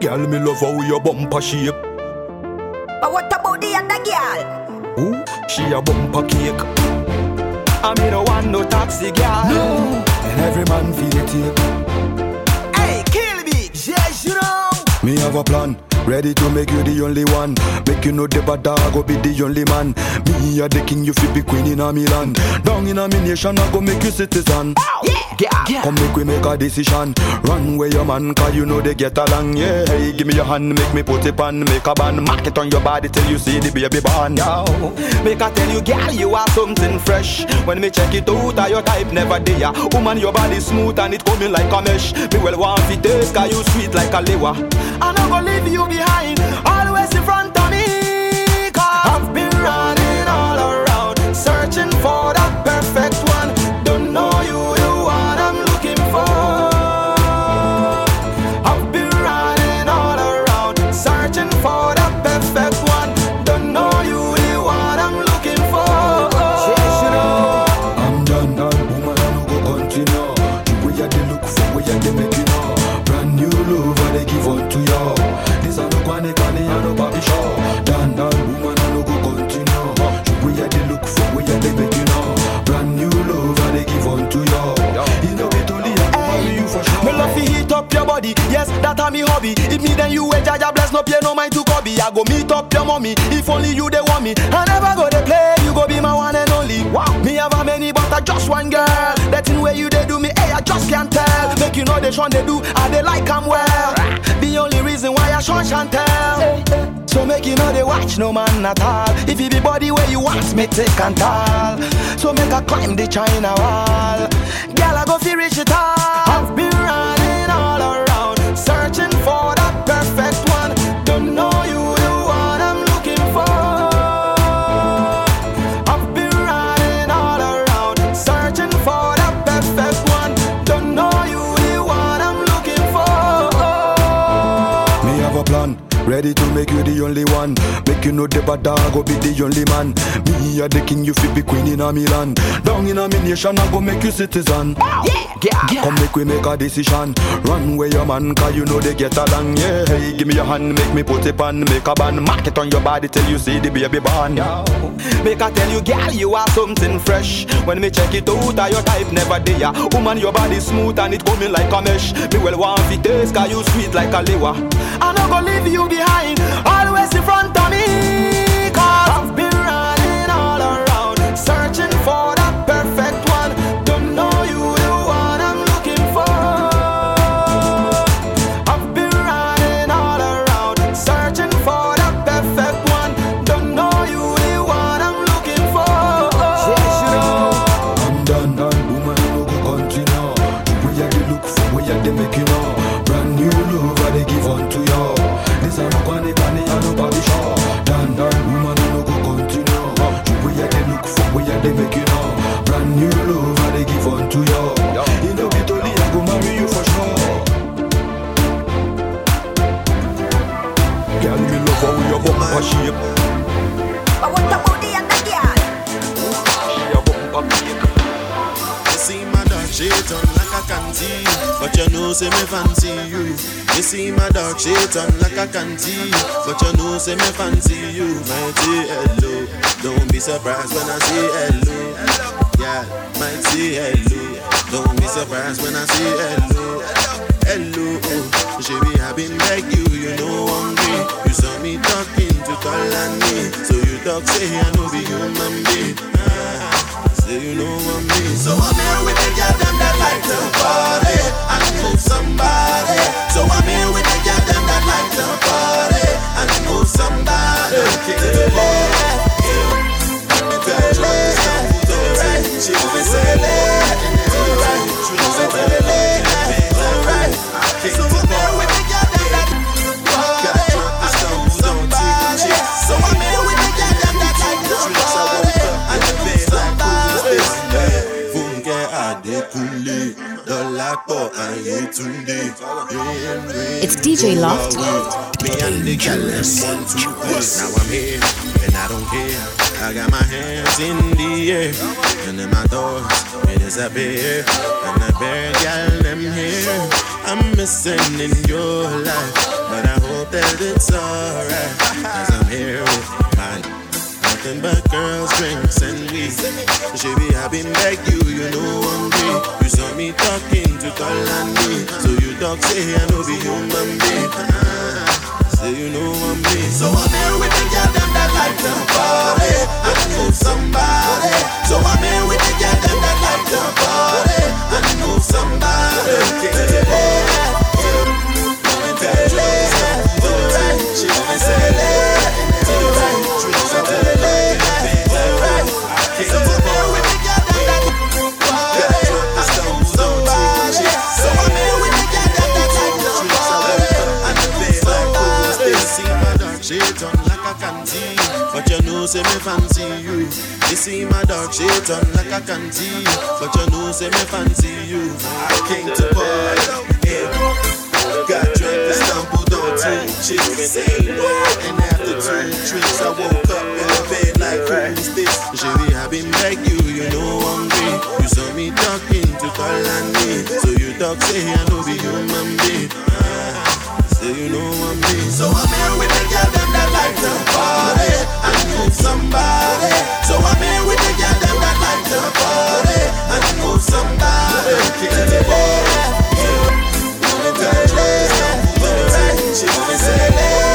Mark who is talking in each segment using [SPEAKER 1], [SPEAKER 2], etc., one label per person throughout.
[SPEAKER 1] Girl, me love how your bumper shape.
[SPEAKER 2] But what about the other girl?
[SPEAKER 1] Ooh, she a bumper cake. I me no want no taxi girl. No. And every man feel it take.
[SPEAKER 3] Hey, kill me, yes, you know.
[SPEAKER 1] Me have a plan. Ready to make you the only one. Make you know the bad dog go be the only man. Me a the king, you fi be queen in a me land. Down in a me nation, I go make you citizen.
[SPEAKER 3] Yeah, yeah, yeah.
[SPEAKER 1] Come make we make a decision. Run where your man, cause you know they get along. Yeah, hey, give me your hand, make me put it on. Make a band, mark it on your body till you see the baby born. Yo, make I tell you, girl, you are something fresh. When me check it out, are your type never there. Woman, your body smooth and it coming like a mesh. Me well want fit taste, cause you sweet like a lewa. I not gonna leave you behind, always in front
[SPEAKER 4] hobby. If me then you a jaja bless, no pay no mind to copy. I go meet up your mommy, if only you they want me. I never go to play, you go be my one and only. Wow. Me have a many, but I just one girl. That thing where you they do me, hey, I just can't tell. Make you know they shun they do, I they like I'm well. The only reason why I shun shan't tell. So make you know they watch no man at all. If you be body where you want, me take and tall. So make I climb the China wall. Girl, I go fi reach it all. I've been running all
[SPEAKER 1] Ready to make you the only one. Make you know the bad dog go be the only man. Me a the king, you fi be queen in a me land. Down in a me nation, I go make you citizen.
[SPEAKER 3] Yeah, yeah.
[SPEAKER 1] Come make we make a decision. Run where your man, cause you know they get along. Yeah, hey, give me your hand, make me put it on. Make a band, mark it on your body till you see the baby born.
[SPEAKER 4] Yo, make I tell you, girl, you are something fresh. When me check it out, are your type never there. Woman, your body smooth and it coming like a mesh. Me well want fit taste, cause you sweet like a lewa. I not gonna leave you behind, always in front of me.
[SPEAKER 1] A. You
[SPEAKER 5] see my dark shade on like a canteen, but you know say me fancy you. You see my dark shade on like a canteen, but you know say me fancy you. Say hello, don't be surprised when I say hello. Yeah, say hello, don't be surprised when I say hello. Hello, oh, baby, I've like you, you know me. You saw me talking to me, so you talk say I know be human being. Say you know I'm me. So I'm here with the girl them that like to party and move somebody. So I'm here with the girl them that like to party and move somebody. The right. She always say the right. She left, to the
[SPEAKER 6] It's DJ Loft.
[SPEAKER 5] Now I'm here and I don't care. I got my hands in the air and then my doors and bear them here. I'm missing in your life, but I hope that it's alright. Cause I'm here with nothing but girls, drinks, and weed. Baby, I've been beg you, you know I'm great. You saw me talking to Kalani, so you talk say I know be human being. Ah, say you know I'm me. So I'm here with the girl them that like to party and move somebody. So I'm here with the girl them that like to party and move somebody. To the left, to the left, to say me fancy you. You see my dark shade on like a canteen, but you know say me fancy you. I came to party, yeah. Got drunk and stumbled on two chicks, and after two drinks I woke up in the bed like who's this? Baby, I been beg you, you know I'm. You saw me talking to Kalani, so you talk say I know be human being. Say you know I'm. So I'm here with the girl them that like to party and move somebody. So I'm here with the girl them that like to party and move somebody. To the left, to the left, to the right. She wanna say left, to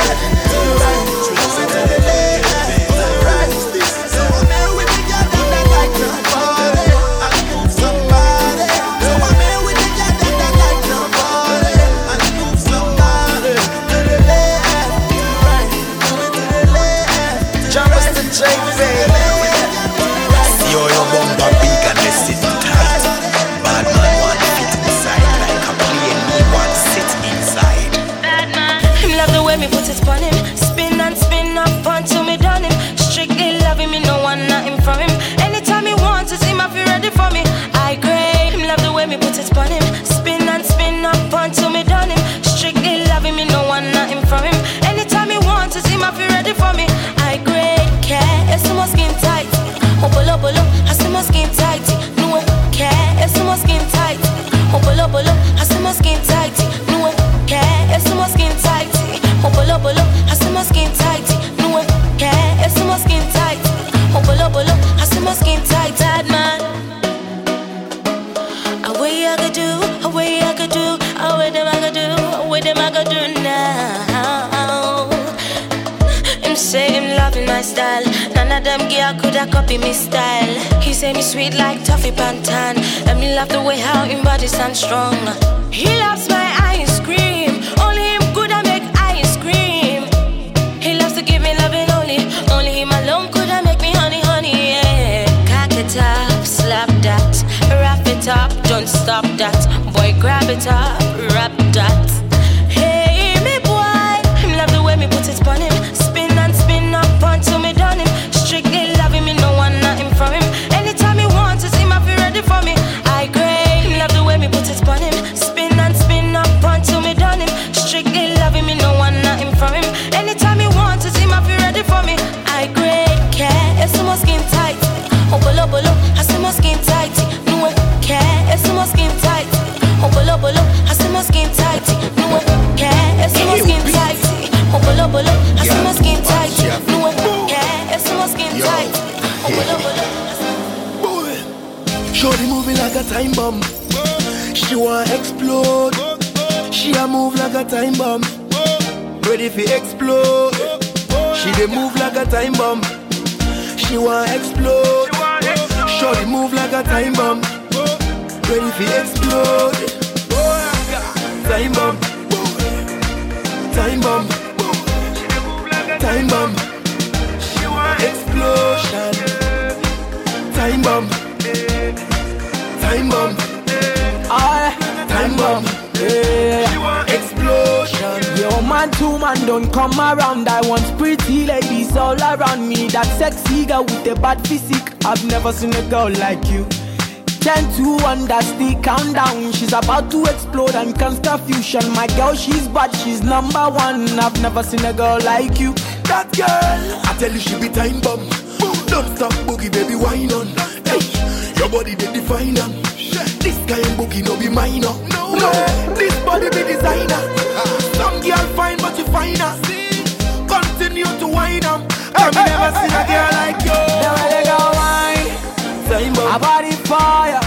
[SPEAKER 5] them girl
[SPEAKER 7] coulda copy me style. He say me sweet like toffee pantan. Let me love the way how him body stand strong. He loves my ice cream. Only him coulda make ice cream. He loves to give me loving only. Only him alone coulda make me honey, honey, yeah. Cock it up, slap that, wrap it up, don't stop that. Boy, grab it up, bolo, I see my skin tight. No care, it's my skin tight. Hopolo bolo. I see-
[SPEAKER 8] Shorty moving like a time bomb. She want explode. She a move like a time bomb. Ready for explode. She dey move like a time bomb. She want explode. Shorty move like a time bomb. Ready for explode. Time bomb. Time bomb. Time bomb. Explosion. Time bomb. Time bomb.
[SPEAKER 9] Aye.
[SPEAKER 8] Time bomb.
[SPEAKER 9] Yeah.
[SPEAKER 8] Explosion.
[SPEAKER 9] Yo, man, two man don't come around. I want pretty ladies all around me. That sexy girl with the bad physique. I've never seen a girl like you. Ten to one, that's the countdown. She's about to explode and cause confusion. My girl, she's bad, she's number one. I've never seen a girl like you.
[SPEAKER 8] That girl, I tell you she be time bomb. Don't stop boogie, baby, wine on. Hey, your body they define on. Um. This kind boogie no be minor. No, no, this body be designer. Some girl fine but you finer. Uh. Continue to wine on. I me never seen a girl like you.
[SPEAKER 9] My body fire.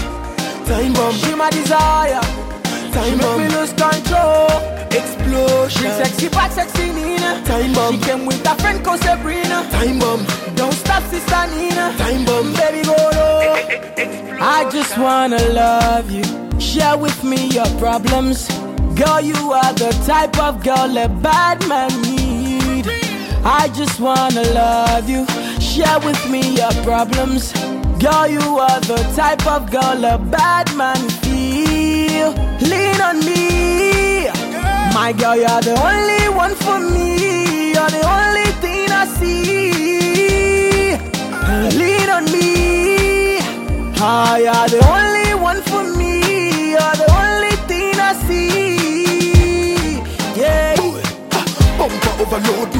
[SPEAKER 8] Time bomb.
[SPEAKER 9] She my desire.
[SPEAKER 8] Time
[SPEAKER 9] She make
[SPEAKER 8] bomb.
[SPEAKER 9] me lose control.
[SPEAKER 8] Explosion.
[SPEAKER 9] She sexy back, sexy Nina.
[SPEAKER 8] Time bomb.
[SPEAKER 9] She came with her friend called Sabrina.
[SPEAKER 8] Time bomb.
[SPEAKER 9] Don't stop, sister Nina.
[SPEAKER 8] Time bomb.
[SPEAKER 9] Baby, go low. I just wanna love you. Share with me your problems. Girl, you are the type of girl a bad man need. I just wanna love you. Share with me your problems. Girl, you are the type of girl a bad man feel. Lean on me. My girl, you're the only one for me. You're the only thing I see. Lean on me. Ah, you're the only one for me. You're the only thing I see. Yeah.
[SPEAKER 8] Bumper overload.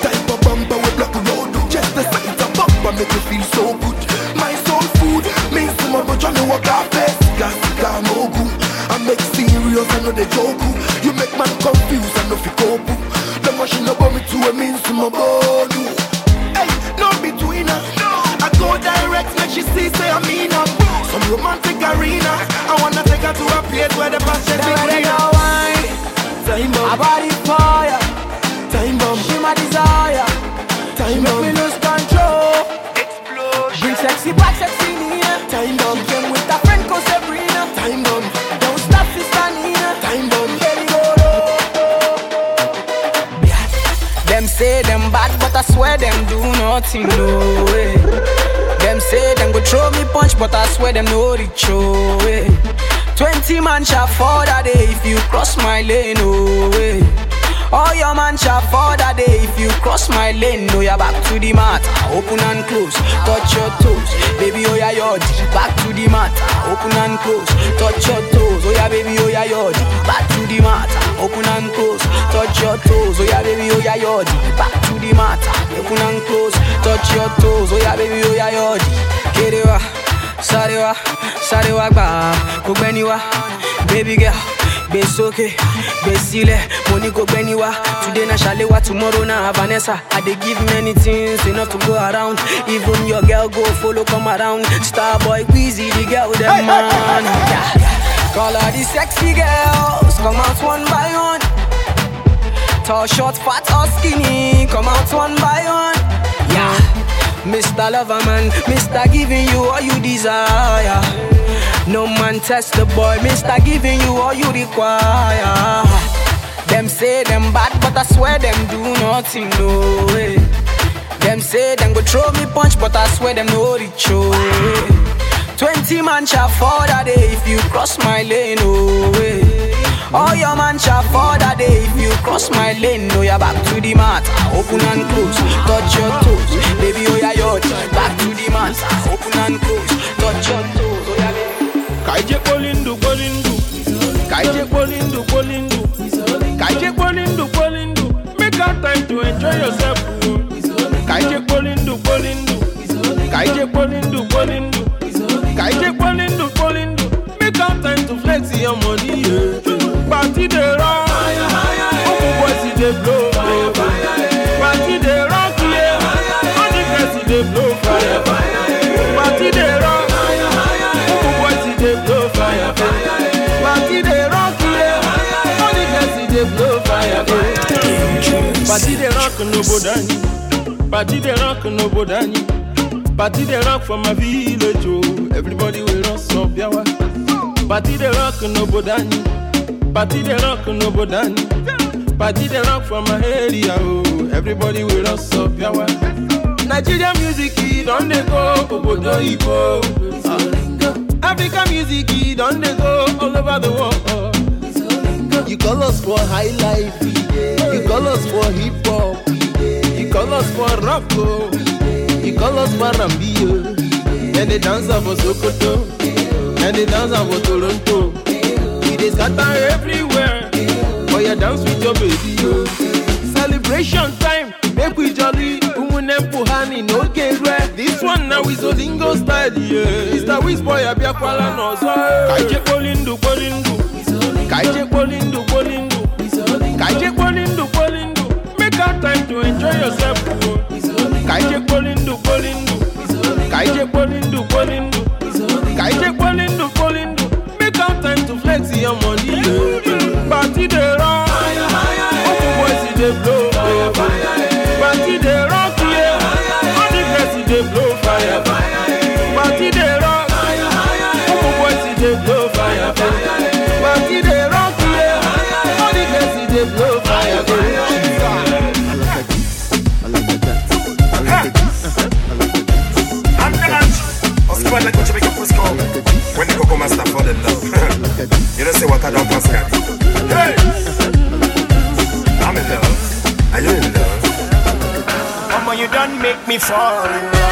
[SPEAKER 8] Type of bumper with black road. Just the sight of bumper make you feel so good. My soul food means to my but you know what I face. Gas, gas, no good. I make serious, I know the joke. You make man confused, I know fi cope. The machine about me to a means to my body. Hey, no between us. I go direct, make she see, say I mean up. Some romantic arena. I wanna take her to a place where the passion be
[SPEAKER 9] Never let
[SPEAKER 8] greener.
[SPEAKER 9] her wine.
[SPEAKER 8] Time bomb,
[SPEAKER 9] body fire.
[SPEAKER 8] time bomb,
[SPEAKER 9] She my desire. Swear them do nothing, no way. Them say them go throw me punch, but I swear them no reach, oh way. Twenty man shall fall that day if you cross my lane, oh way. All your man shall fall that day if you cross my lane. No, you're back to the mat, open and close, touch your toes, baby. Oh yeah, your back to the mat, open and close, touch your toes. Oh yeah, baby. Oh yeah, your back to the mat, open and close, touch your toes. Oh yeah, baby. Oh yeah, your back to the mat, open and close, touch your toes. Oh yeah, baby. Oh yeah, your Kerewa, sarewa, sarewa gba, gbogbo ẹni wa, baby girl. gbé sókè gbé sílẹ̀ mo ní kò gbẹ́ni wá today na ṣàléwá tomorrow na vanessa i dey give many things enough to go around even your girl go follow come around star boy wheezy the girl dem man yeah. call all the sexy girls come out one by one tall short fat or skinny come out one by one yeah. Mr. Loverman, Mr. Giving you all you desire. No man test the boy, Mr. Giving you all you require. Them say them bad, but I swear them do nothing, no way. Them say them go throw me punch, but I swear them no reach, oh. Twenty man shall fall that day if you cross my lane, oh way. All your man shall fall that day if you cross my lane. No, you're back to the mat, open and close, touch your toes, baby. Oh yeah, your back to the mat, open and close, touch your toes.
[SPEAKER 10] Kaije polindu polindu Kaije polindu polindu Kaije polindu polindu Make out time to enjoy yourself. Kaije polindu polindu Kaije polindu polindu Kaije polindu polindu Make out time to flex your money. Party dey rock. Open boys dey blow. Party dey rock yeah. All the girls dey blow Party dey rock n'obodo anyị Party dey rock n'obodo anyị Party dey rock for my village oh Everybody wey run some biawa Party dey rock n'obodo anyị Party dey rock n'obodo anyị Party dey rock for my area oh. Everybody wey run some biawa Nigeria music don dey go. Obodo oyibo Ah. African music don dey go. All over the world.
[SPEAKER 5] You call us for high life, you call us for hip hop,
[SPEAKER 10] You call us for oh.
[SPEAKER 5] you call us for Rambio,
[SPEAKER 10] and they dance for Sokoto, and they dance for Toronto. We dey scatter everywhere, for your dance with your baby oh. Celebration time, make we jolly. Umune mpuhani no gerwe. This one now is Olingo style, yeah. Mr. Wizboy abiakwala n'ọzọ. Kaije kpolindu kpolindu, kaije kpolindu kpolindu, Kaije Bolindu, Bolindu, make out time to enjoy yourself. Oh. Kaije Bolindu, Bolindu, Kaije
[SPEAKER 11] Bolindu, Bolindu, Kaije Bolindu, Bolindu, make
[SPEAKER 12] out time to flex your money. Party there. me fall in love.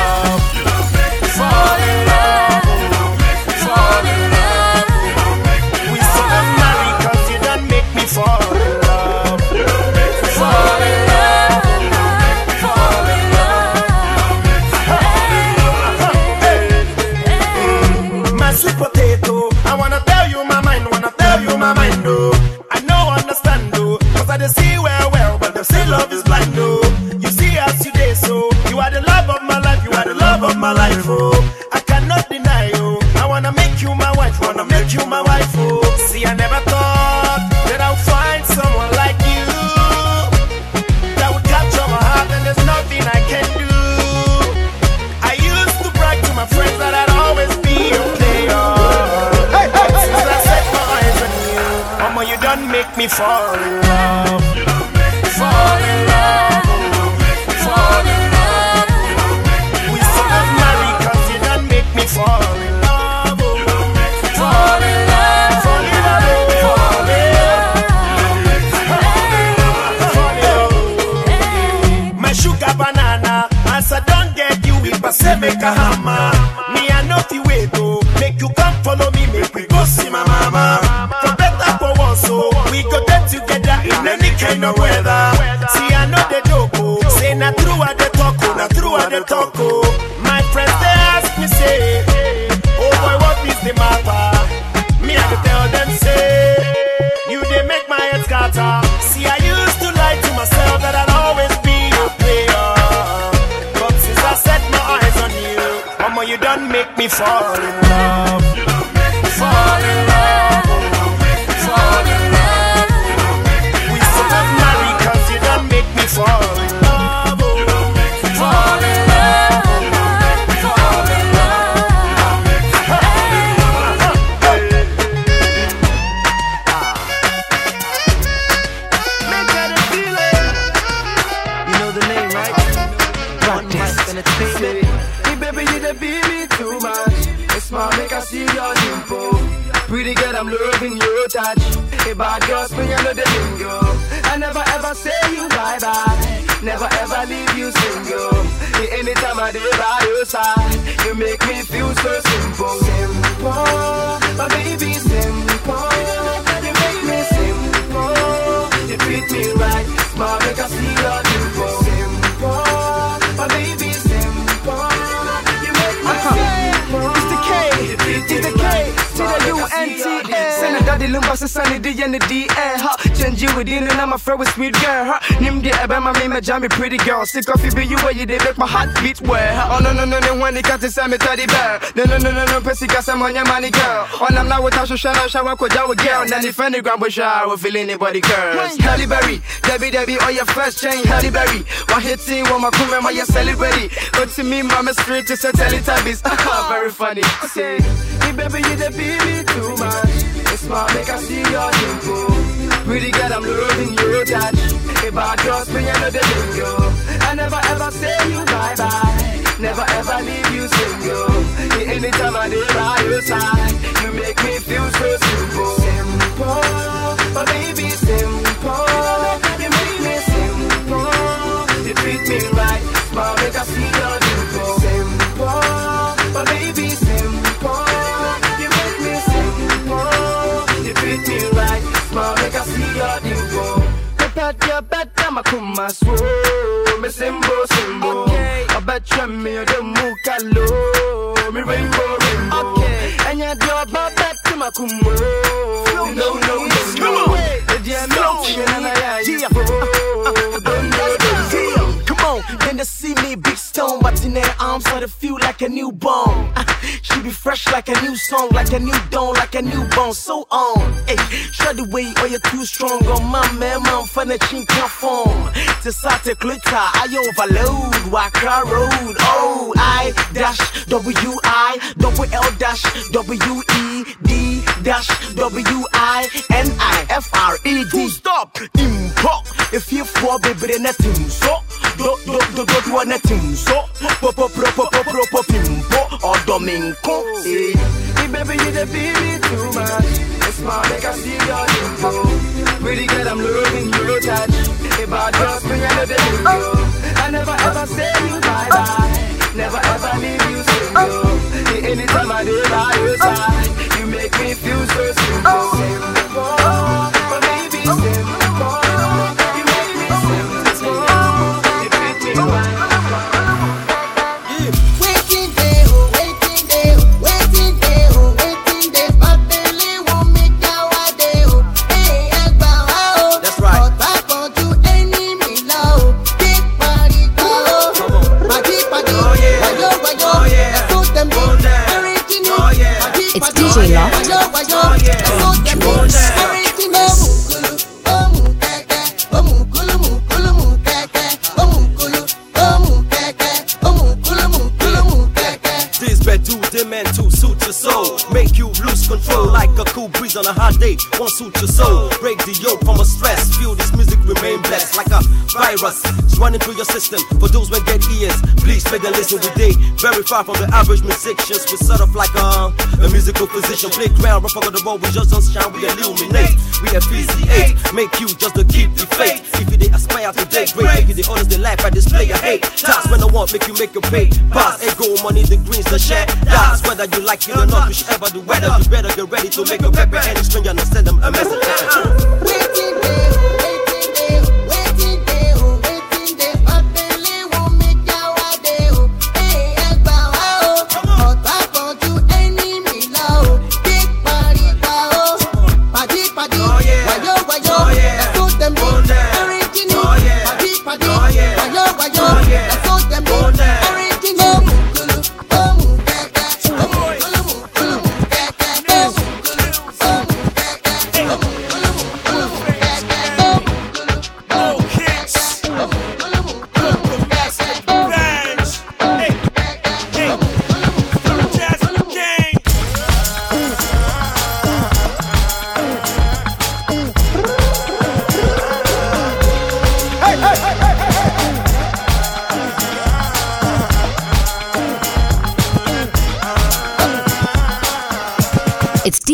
[SPEAKER 12] me
[SPEAKER 13] pretty girl. Stick off be you where you did make my heart beat well Oh no no no no when it comes to me teddy bear. No no no no no pussy got some on your money girl. Oh, on I'm not without your shadow shower could you girl. Now if any grand bush I will feel anybody girls Halle Berry Debbie Debbie on your first chain Halle Berry One hit team one my crew my celebrity. Go to me mama street is a teletubbies. Oh. Very funny. Say hey, baby you the baby too much. It's my make I see your dimple Pretty girl I'm loving your touch. If I trust me, I know the thing yo. I never ever say you bye bye. Never ever leave you single. Anytime I live by your side, you make me feel so simple. Simple, but baby, simple. You make me simple. You treat me right, smile, make I see your dimple. Simple, but baby, simple. ya bata makuma swo mesembo sembo abatra me de mukalo me rainbow rainbow. Okay. Anya do baba tuma kumo no no no no. Come on. The dia no na na ya
[SPEAKER 14] don't know. Then to see me, big stone, watching their arms, so they feel like
[SPEAKER 13] a new bone. she be fresh like a new song, like a new dawn, like a new bone. So on, hey, shut the way, or you're too strong. On my man, man, for the chin conform. To start to glitter, I overload, Walk road. Oh, I dash W I double L dash W E D dash W I N I F R E D. Stop, import. If you fall, baby, then nothing so. Do do do do do nothing so. Pop pop pop pop pop pop pop pimpo or domingo. Hey, baby, you the baby too much. It's my make I see your info. Pretty girl, I'm loving your touch. I just bring a baby, I never ever say you bye bye. Never ever leave you single. Anytime I do by your side, you make me feel so simple.
[SPEAKER 2] It's DJ Loft.
[SPEAKER 15] Oh, soul. Make you lose control like a cool breeze on a hot day. Won't suit your soul. Break the yoke from a stress. Feel this music remain blessed like a virus. It's running through your system. For those when get ears, please pay them listen with day. Very far from the average musicians. We sort of like a, a musical physician. Playground, rough on the road. We just don't shine, we illuminate. We appreciate. Make you just to keep the faith. If you they aspire to date great, make you the honest, they life I display your hate. Times when I want, make you make a pay. Pass, ego, money, the greens, the share. That's whether you like it or not, whichever the weather. You better get ready to make your pepper any stranger understand them a message.
[SPEAKER 2] Uh-huh.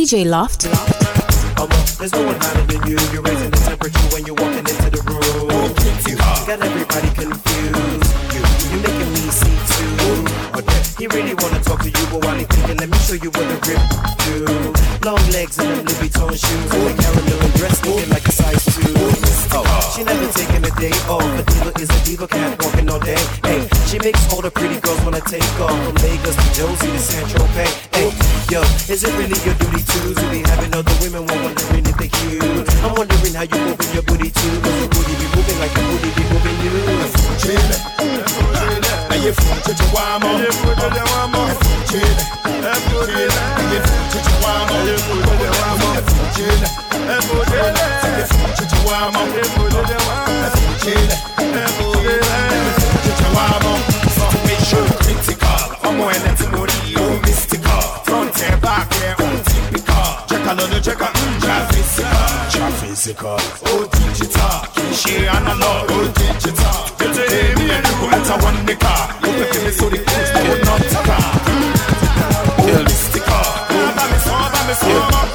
[SPEAKER 2] DJ Loft.
[SPEAKER 16] There's no one hotter than you. You're raising the temperature when you're walking into the room. You got everybody confused. You, you're making me see too. He really wanna talk to you, but while he thinking, let me show you what the grip do. Long legs and them Louis Vuitton shoes, and the Carolina dress looking like she never taking a day off. A diva is a diva, cat walking all day. Hey, she makes all the pretty girls wanna take off from Lagos to Josie to San Tropez. Hey, yo, is it really your duty too to be having other women while wondering if they cute? I'm wondering how you moving your booty too, but your booty be moving like your booty be moving you.
[SPEAKER 17] Ẹyẹ fún tètè wá mọ́. Ẹyẹ fún tètè wá mọ́. Ẹfún jẹ́lẹ̀. Ẹfún jẹ́lẹ̀. Ẹyẹ fún tètè wá mọ́. Ẹyẹ fún tètè wá mọ́. Ẹfún jẹ́lẹ̀. Ẹfún jẹ́lẹ̀. Ẹyẹ fún tètè wá mọ́. Ẹfún tètè wá mọ́. Ẹfún jẹ́lẹ̀. Ẹfún jẹ́lẹ̀. Ẹyẹ fún tètè wá mọ́. Situation critical. Ọmọ ẹ̀lẹ́ tí mo rí o mystical. Front ẹ̀ back ẹ̀ o typical. Jẹ́ka lọ́dún jẹ́ka ń physical. Jà physical. O digital. Í analog. O digital. Tètè èmi ẹni kò ẹ̀ta wọn ní ká. Ó pèpè mi sórí cruise ní o nautica. O mystical. Bá mi sọ, bá mi sọ.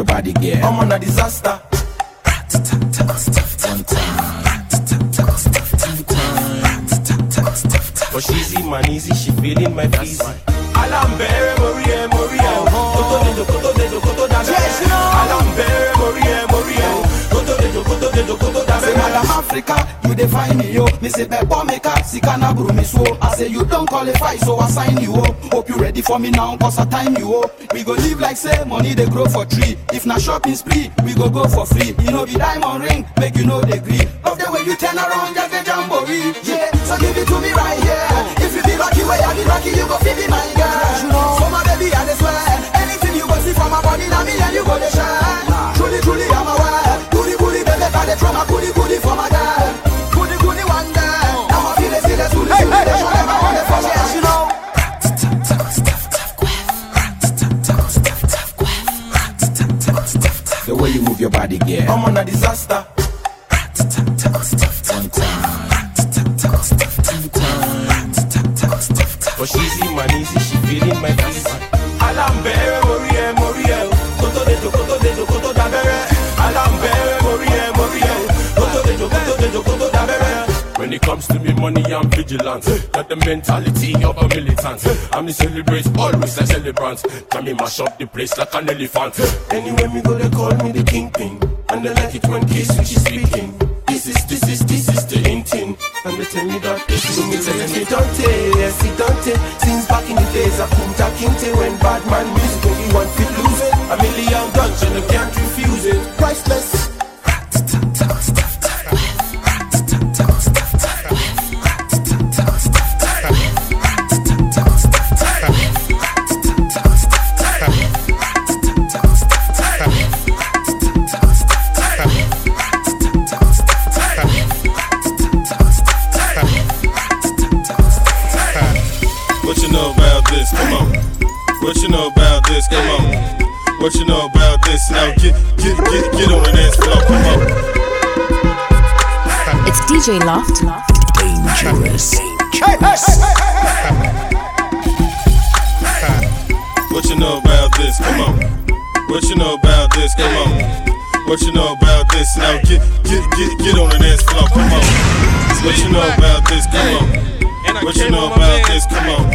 [SPEAKER 18] Your body
[SPEAKER 13] girl.
[SPEAKER 19] I'm on a disaster. But she's in man easy, she feeling my feezy. Alambere morie morie Koto dejo koto dejo koto da Alambere morie Koto dejo koto dejo koto da
[SPEAKER 13] Say, Madam Africa, you define me, yo. Me say, Bebo maker, Sikana buru me so. I say, you don't qualify, so I sign you, oh. Hope you ready for me now, cause I time you, oh. We go live like say, money they grow for tree. If na shopping spree, we go go for free. You know, be diamond ring, make you know they gree. Love the way you turn around, just the jamboree. Yeah, so give it to me right here. If you be lucky, way I be lucky, you go feel be my girl.
[SPEAKER 19] But she's in man easy, she feeling my feezy. Alambere
[SPEAKER 20] it comes to me money, I'm vigilant. Got the mentality of a militant. I'm the celebrate, always a celebrant. Can me mash up the place like an elephant.
[SPEAKER 19] Anywhere me go, they call me the kingpin. And they like it when Kiss which is speaking. This is, this is, this is the in thing. And they tell me that this is me telling me Dante, yes, see Dante. Since back in the days of Kunta Kinte, when bad man music only one fit lose it. A million guns and they can't refuse it. Priceless.
[SPEAKER 21] DJ Loft.
[SPEAKER 22] Dangerous. What you know about this? Come on. What you know about this? Come on. What you know about this? Now get get get get on the dance floor. Come on. What you know about this? Come on. What you know about this? Come on.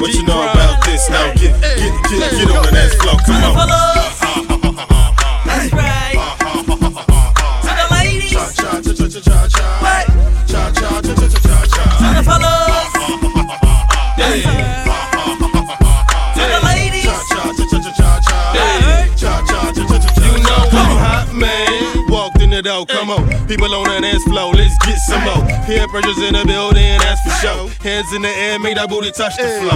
[SPEAKER 22] What you know about this? Now get get get get on the dance floor. Come on. People on the dance floor, let's get some more. Peer pressures in the building, that's for sure. Hands in the air, make that booty touch the floor.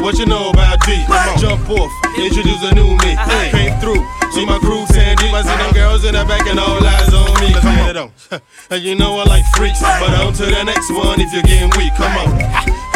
[SPEAKER 22] What you know about D? Jump off, introduce a new me. Came through, see my crew sandy. I see them girls in the back and all eyes on me. Come on. And you know I like freaks, but on to the next one if you're getting weak. Come on,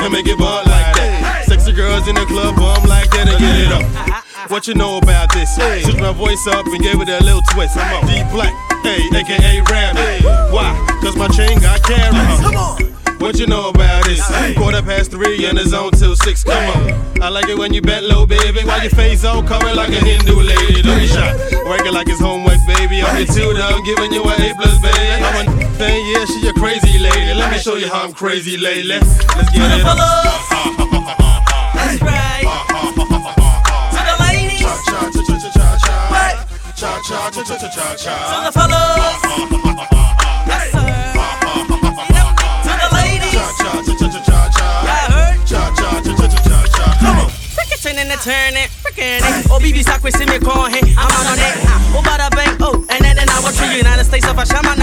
[SPEAKER 22] and make it bump like that. Sexy girls in the club, bump like that and get it up. What you know about this? Switch my voice up and gave it a little twist. I'm on D Black, hey, aka Rabbit. Why? Cause my chain got carrots. Come uh-huh. on. What you know about this? Quarter past three and it's on till six. Come on. I like it when you bent low, baby. While your face all covered like a Hindu lady. Don't be shy. Working like it's homework, baby. I'm your tutor. I'm giving you an A plus, baby. I'm a thing, yeah, she a crazy lady. Let me show you how I'm crazy lately. Let's get it up. Cha cha cha cha cha cha cha.
[SPEAKER 23] To the fellas. Yes, sir. To the ladies. Freaking and turning, freaking it. Oh, BB Sack, we see me call. I'm on it. Oh, bada bang, oh, and then I want to United States of Ashama, and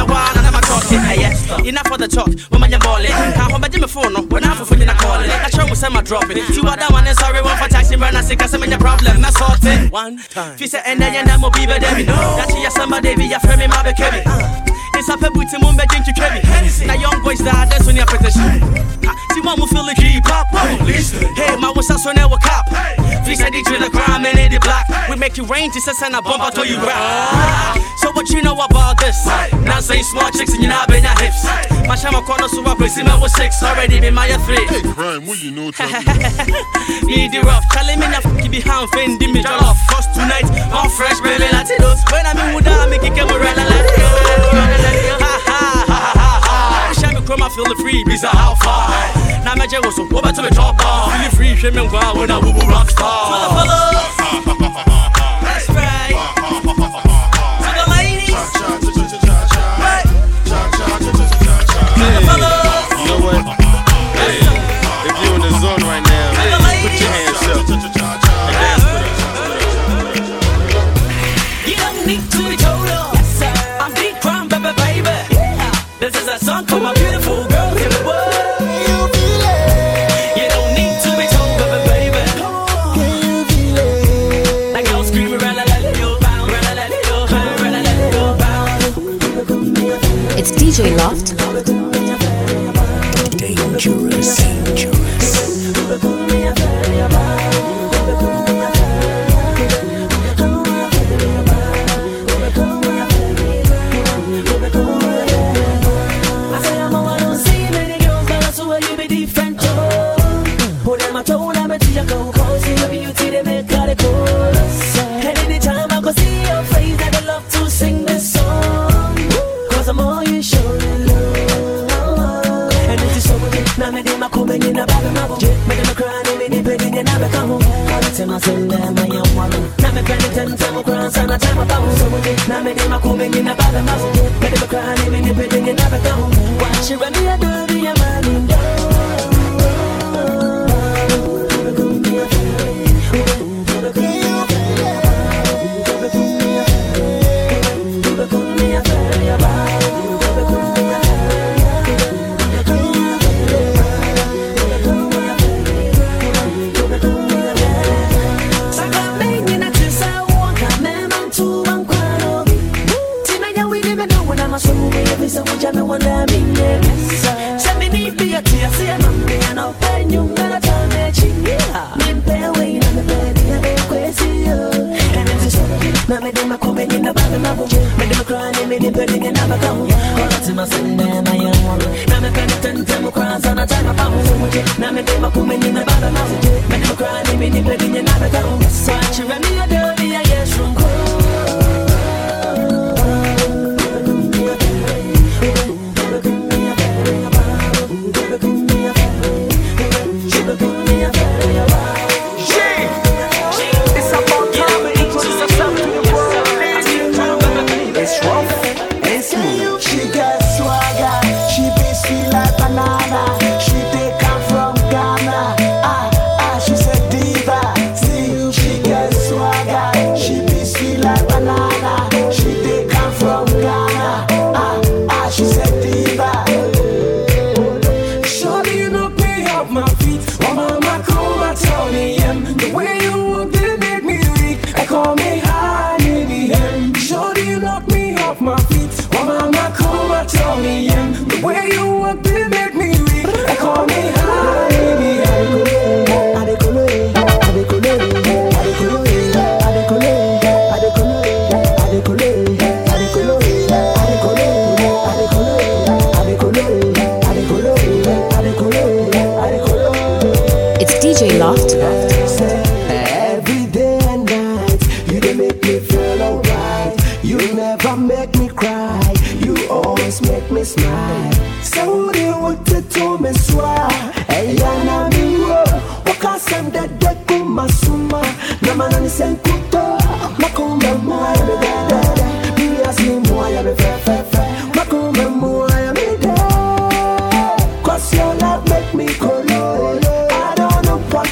[SPEAKER 23] enough for the talk. When my ball it, can't hold my phone. When I'm for I call it. I show me some drop it. See what that one is sorry, one for taxi, but I see cause I'm in the problem. Not sorted. One time. Fisa and then I'm a baby, Debbie. That's your somebody, you feel me, my baby. Esa pe buti mumbe jinki kebi Na young boys da ade so ni apetition Si mo mu feel the hip hop Hey ma wasa so ne wa cop. Fleece I each the crime and it black? We make you rain to send a bump until you rap So what you know about this? Now say smart chicks and you're not been your hips.
[SPEAKER 24] My shama corner so up see my was six. Already been my three
[SPEAKER 23] Hey crime, what you know
[SPEAKER 24] Me the rough. Telling me na f***y be hand Fendi me jollof. First tonight, I'm fresh, baby Latinos When I'm in Wuda, I make it camera like come I feel the free breeze of how far. Now my jail was over to the top bar. Feel free, shame and wow, when I will rock star.
[SPEAKER 23] Follow, follow.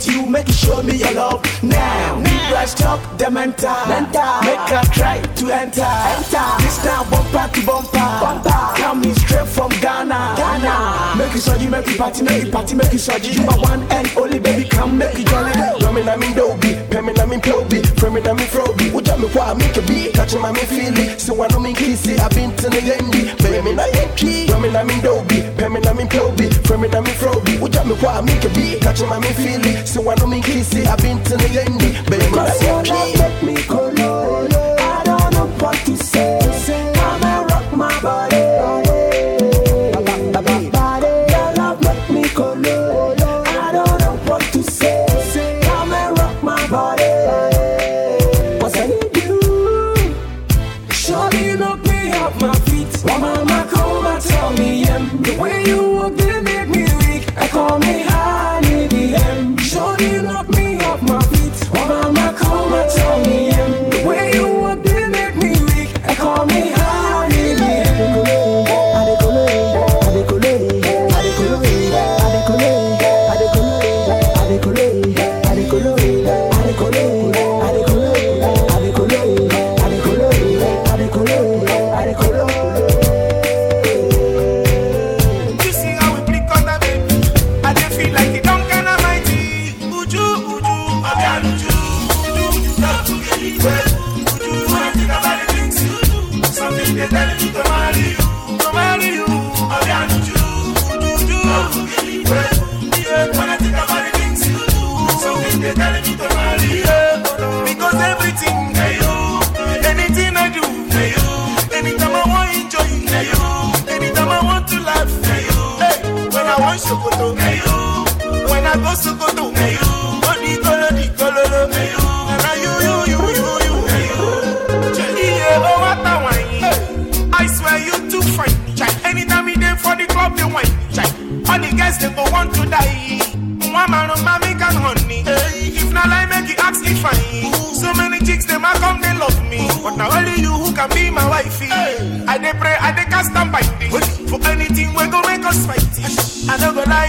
[SPEAKER 23] with
[SPEAKER 24] you, make you show me
[SPEAKER 25] your love
[SPEAKER 9] now. Need I stop the mental, mental. make her try to enter. enter. This now bumper to bumper, bumper. coming straight from Ghana. Ghana. Make you surgery, make you party, make you party, make you surgery. You my one and only baby, come make you jolly.
[SPEAKER 26] Rami na mi dobi, pemi na mi plobi, fremi na mi frobi. Uja mi kwa mi ke bi, catch my me feel it. So I know me kissy, I been to the yendi, baby na yenki. Rami na mi dobi, pemi na mi plobi, fremi na mi frobi. Uja mi kwa mi ke bi, catch my me feel it. So I know me kissy, I been to the yendi, baby yenki.
[SPEAKER 9] Make me colo,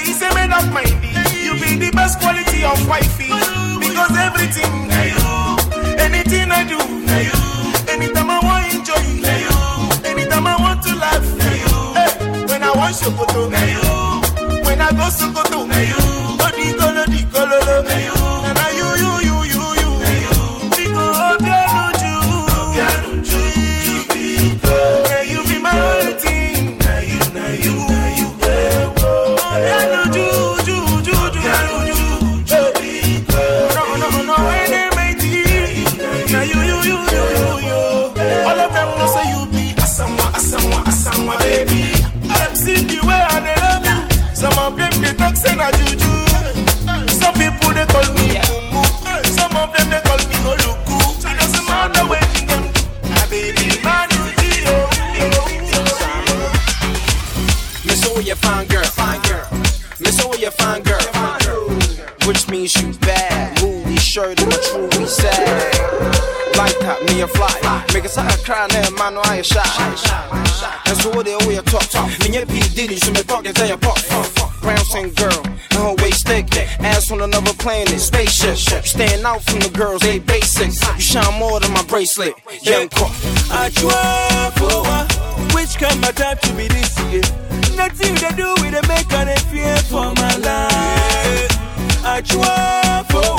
[SPEAKER 9] don't
[SPEAKER 12] go lie, it's a made up mind. You be the best quality of wifey. Because everything na you, anything I do anytime I want enjoy na you, anytime I want to laugh when I want Sokoto na you, when I go Sokoto
[SPEAKER 27] cry now, man, no I shy. And so what they always talk, talk. Me and P. Diddy, so me tell you pop. Skin girl, and her waist thick. Ass on another planet, spaceship. Stand out from the girls, they basic. You shine more than my bracelet. Young Crook.
[SPEAKER 28] Achua for which kind my time to be this year? Nothing they do with the make and fear for my life. I Achua for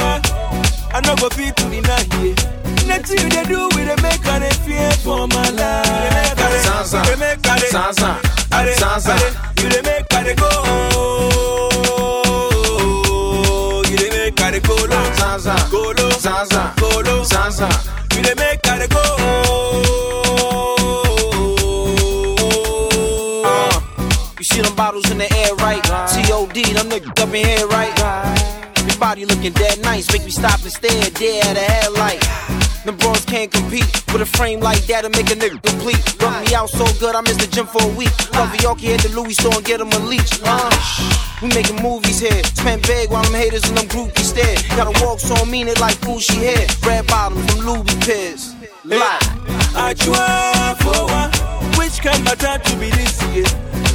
[SPEAKER 28] I no go fit to deny here. Nothing they do with the make and fear for my life.
[SPEAKER 27] Sansa,
[SPEAKER 28] You dey make a dey-
[SPEAKER 27] Sansa, Sansa.
[SPEAKER 28] You dey make a go. You dey make a dey go low.
[SPEAKER 27] Sansa,
[SPEAKER 28] Go low.
[SPEAKER 27] Sansa,
[SPEAKER 28] Go low.
[SPEAKER 27] Sansa.
[SPEAKER 28] You dey make a dey go.
[SPEAKER 27] Uh, you see them bottles in the air, right? COD, them niggas up in here, right? Your body looking dead nice, make me stop and stare dead at the headlight. Them bros can't compete with a frame like that to make a nigga complete. Rub me out so good, I missed the gym for a week. Love Yorkie hit the Louis store and get him a leech. Uh, we making movies here. Spend big while them haters and them groupies stare. Gotta walk so mean it like who she here. Red bottoms, them Louis Piz. Lie.
[SPEAKER 28] Achua for which kind my time to be this year?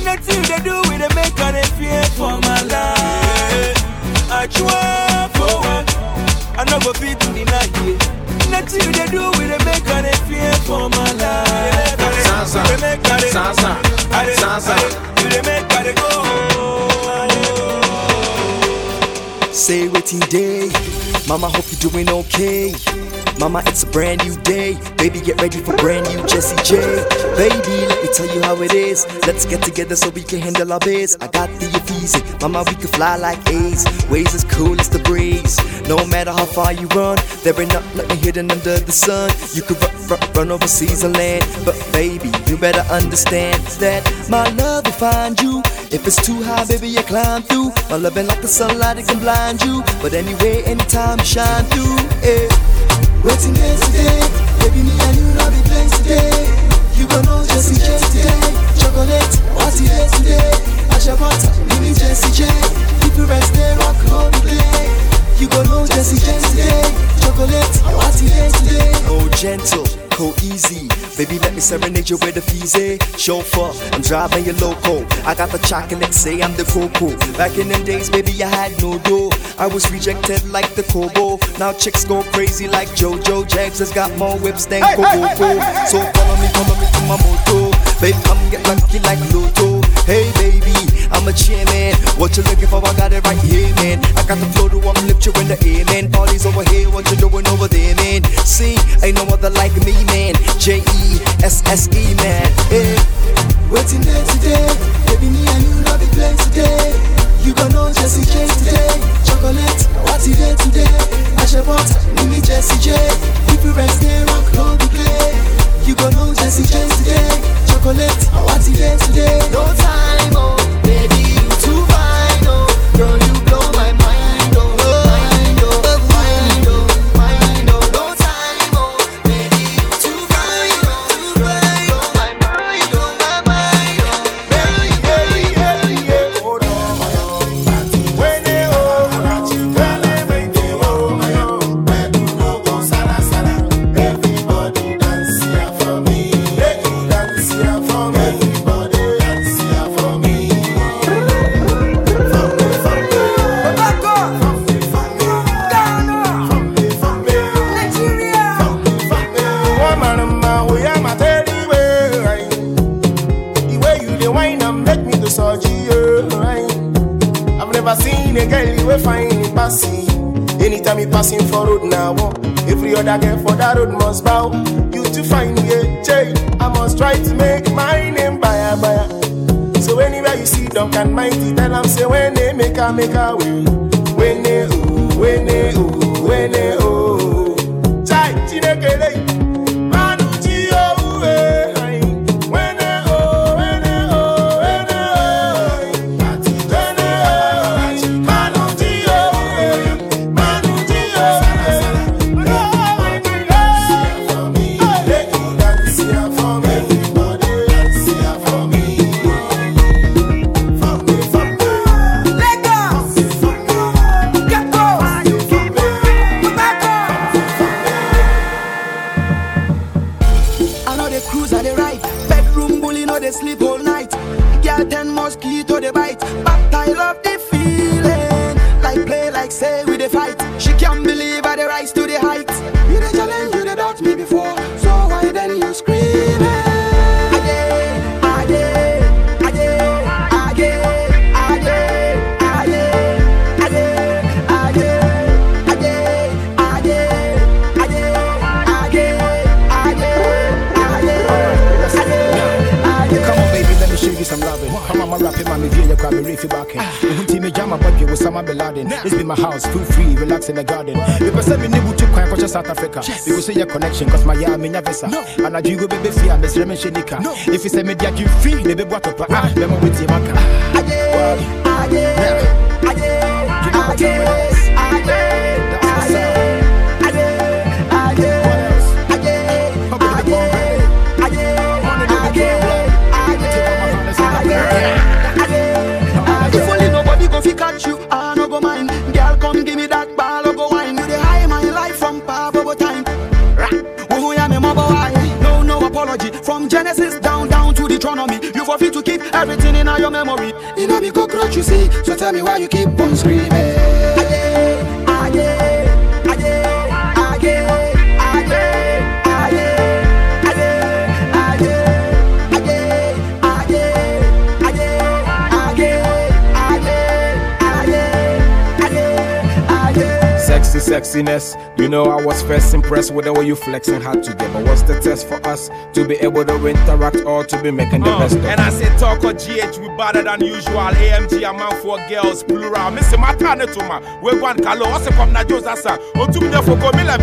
[SPEAKER 28] Nothing they do with the make they fear for my life. I try for one. I go fit to deny it. Nothing they do with the make her they fear for my life.
[SPEAKER 10] Sansa,
[SPEAKER 28] They make
[SPEAKER 10] Sansa, Sansa.
[SPEAKER 28] I dey- you dey make her go.
[SPEAKER 8] Say waiting day. Mama, hope you're doing okay. Mama, it's a brand new day. Baby, get ready for brand new Jesse J. Baby, let me tell you how it is. Let's get together so we can handle our biz. I got the easy. Mama, we can fly like A's. Waves as cool as the breeze. No matter how far you run, there ain't nothing hidden under the sun. You could run, run, run overseas and land. But baby, you better understand that my love will find you. If it's too high, baby, you climb through. My love ain't like the sunlight, it can blind you. But anyway, anytime you shine through, eh. Waiting here today, baby, me and you not be playing today. You gon' know Jesse J today. Chocolate, what's it here today? Asha butter, me Jesse J. Keep your rest there, rock on the play. You gon' know Jesse J today. Chocolate, what's it here today? Oh, gentle, go easy. Baby, let me serenade you with the fizzy. Chauffeur, I'm driving your loco. I got the chocolate, say I'm the cocoa. Back in them days, baby, I had no dough. I was rejected like the Kobo. Now chicks go crazy like JoJo. Jags has got more whips than
[SPEAKER 12] Hey,
[SPEAKER 8] Coco.
[SPEAKER 12] hey, hey.
[SPEAKER 8] So follow me, follow me to my moto. Babe, come get lucky like Lotto. Hey, baby, I'm a chairman. What you looking for? I got it right here, man. I got the flow to uplift you in the air, man. All these over here, what you doing ain't no other like me, man. J E S S E, man. Hey. Waiting there today, baby, me and you not be playing today. You gon' know Jesse J today. Chocolate, what's it there today? Asha butter, give me Jesse J. make
[SPEAKER 12] a way. Sure, me
[SPEAKER 9] she
[SPEAKER 29] nika. If you say me dia give fee, they be brought up. Ah,
[SPEAKER 30] in memory.
[SPEAKER 2] You know me cockroach you see, so tell me why you keep on screaming.
[SPEAKER 31] Sexy sexiness, you know I was first impressed with the way you flexing hard together. But what's the test for us? To be able to interact or to be making the
[SPEAKER 32] Uh,
[SPEAKER 31] best of
[SPEAKER 32] and I said talk or GH we better than usual. AMG amount for girls plural. Miss Matane to ma. We go and kalo what's come na Joe Sasa on to me for go me la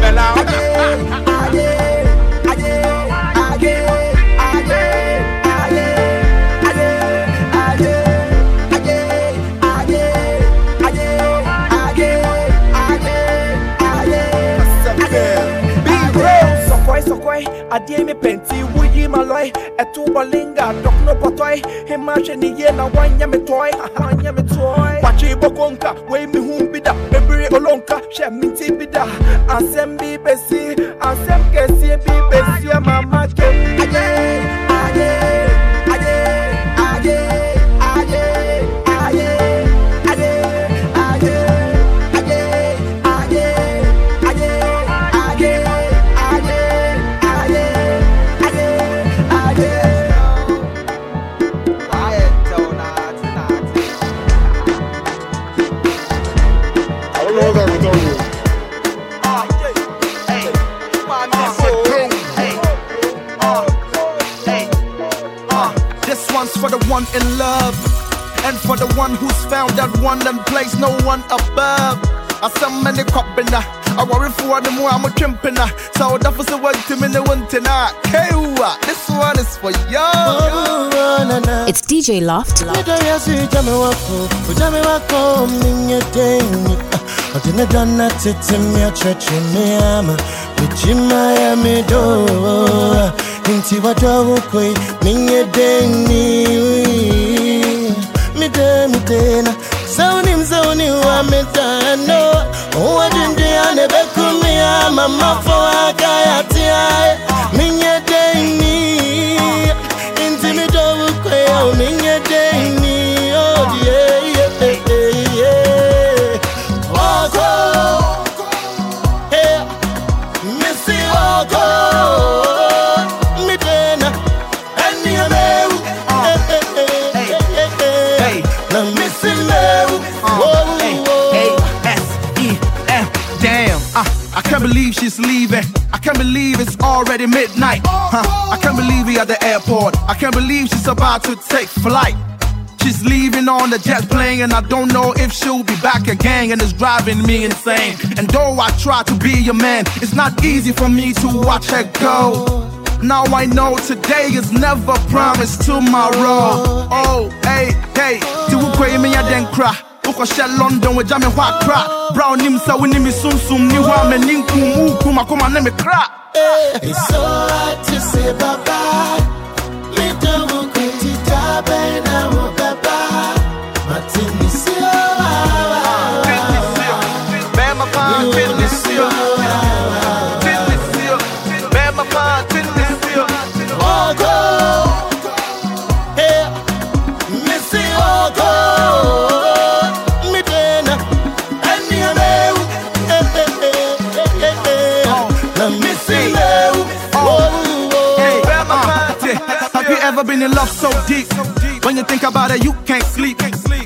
[SPEAKER 33] Sokoi adie me penti wuyi maloi Etu balinga, dok no botoi Hema sheni ye na wanya me toy Wanya me toy Wachi bokonka, we mi humbida Bebiri olonka, she minti bida Asem bi besi, asem kesi bi besi Mama ke
[SPEAKER 30] one in love, and for the one who's found that one and place no one above. I saw many copping I worry for the more I'm a trimping So that was the one to me, the one tonight. Hey. This one is for you.
[SPEAKER 21] It's DJ Loft.
[SPEAKER 34] Midayasi Inti wado ukwe minye deni Mide midena Sauni mzauni wa medano Uwa jindi ane beku miama Mafo wakayati ae Minye deni Inti mido ukwe ya minye deni
[SPEAKER 30] believe she's leaving. I can't believe it's already midnight. Huh, I can't believe we at the airport. I can't believe she's about to take flight. She's leaving on the jet plane, and I don't know if she'll be back again, and it's driving me insane. And though I try to be your man, it's not easy for me to watch her go. Now I know today is never promised tomorrow. Oh, hey, hey, do you pray me? I then cry. Wokɔhyɛ london wagya me hɔ akra brown nim sɛ wo ne me sunsum ni hɔ a m'ani nkum wukum akoma ne me kra
[SPEAKER 34] It's so hard to say bye bye. Me don't quit it, and
[SPEAKER 30] uh, have you ever been in love so deep? When you think about it, you can't sleep.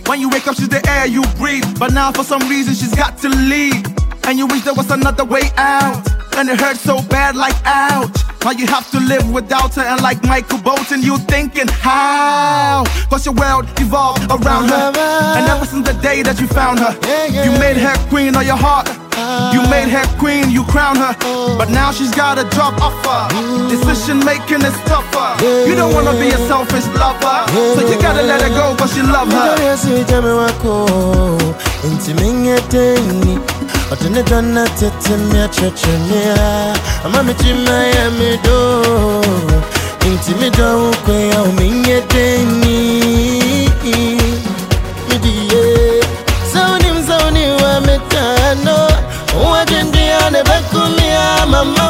[SPEAKER 30] When you wake up, she's the air you breathe. But now, for some reason, she's got to leave. And you wish there was another way out. And it hurts so bad, like ouch. Now you have to live without her. And like Michael Bolton, you thinking, how? Cause your world evolved around her. And ever since the day that you found her, you made her queen of your heart. You made her queen, you crowned her. But now she's gotta drop off her. Decision making is tougher. You don't wanna be a selfish lover. So you gotta let her go, but you love her.
[SPEAKER 34] Odine dana tete mia cheche mia, ama mijima ya mido. Inti mido ukwe ya uminye deni.
[SPEAKER 28] mamá.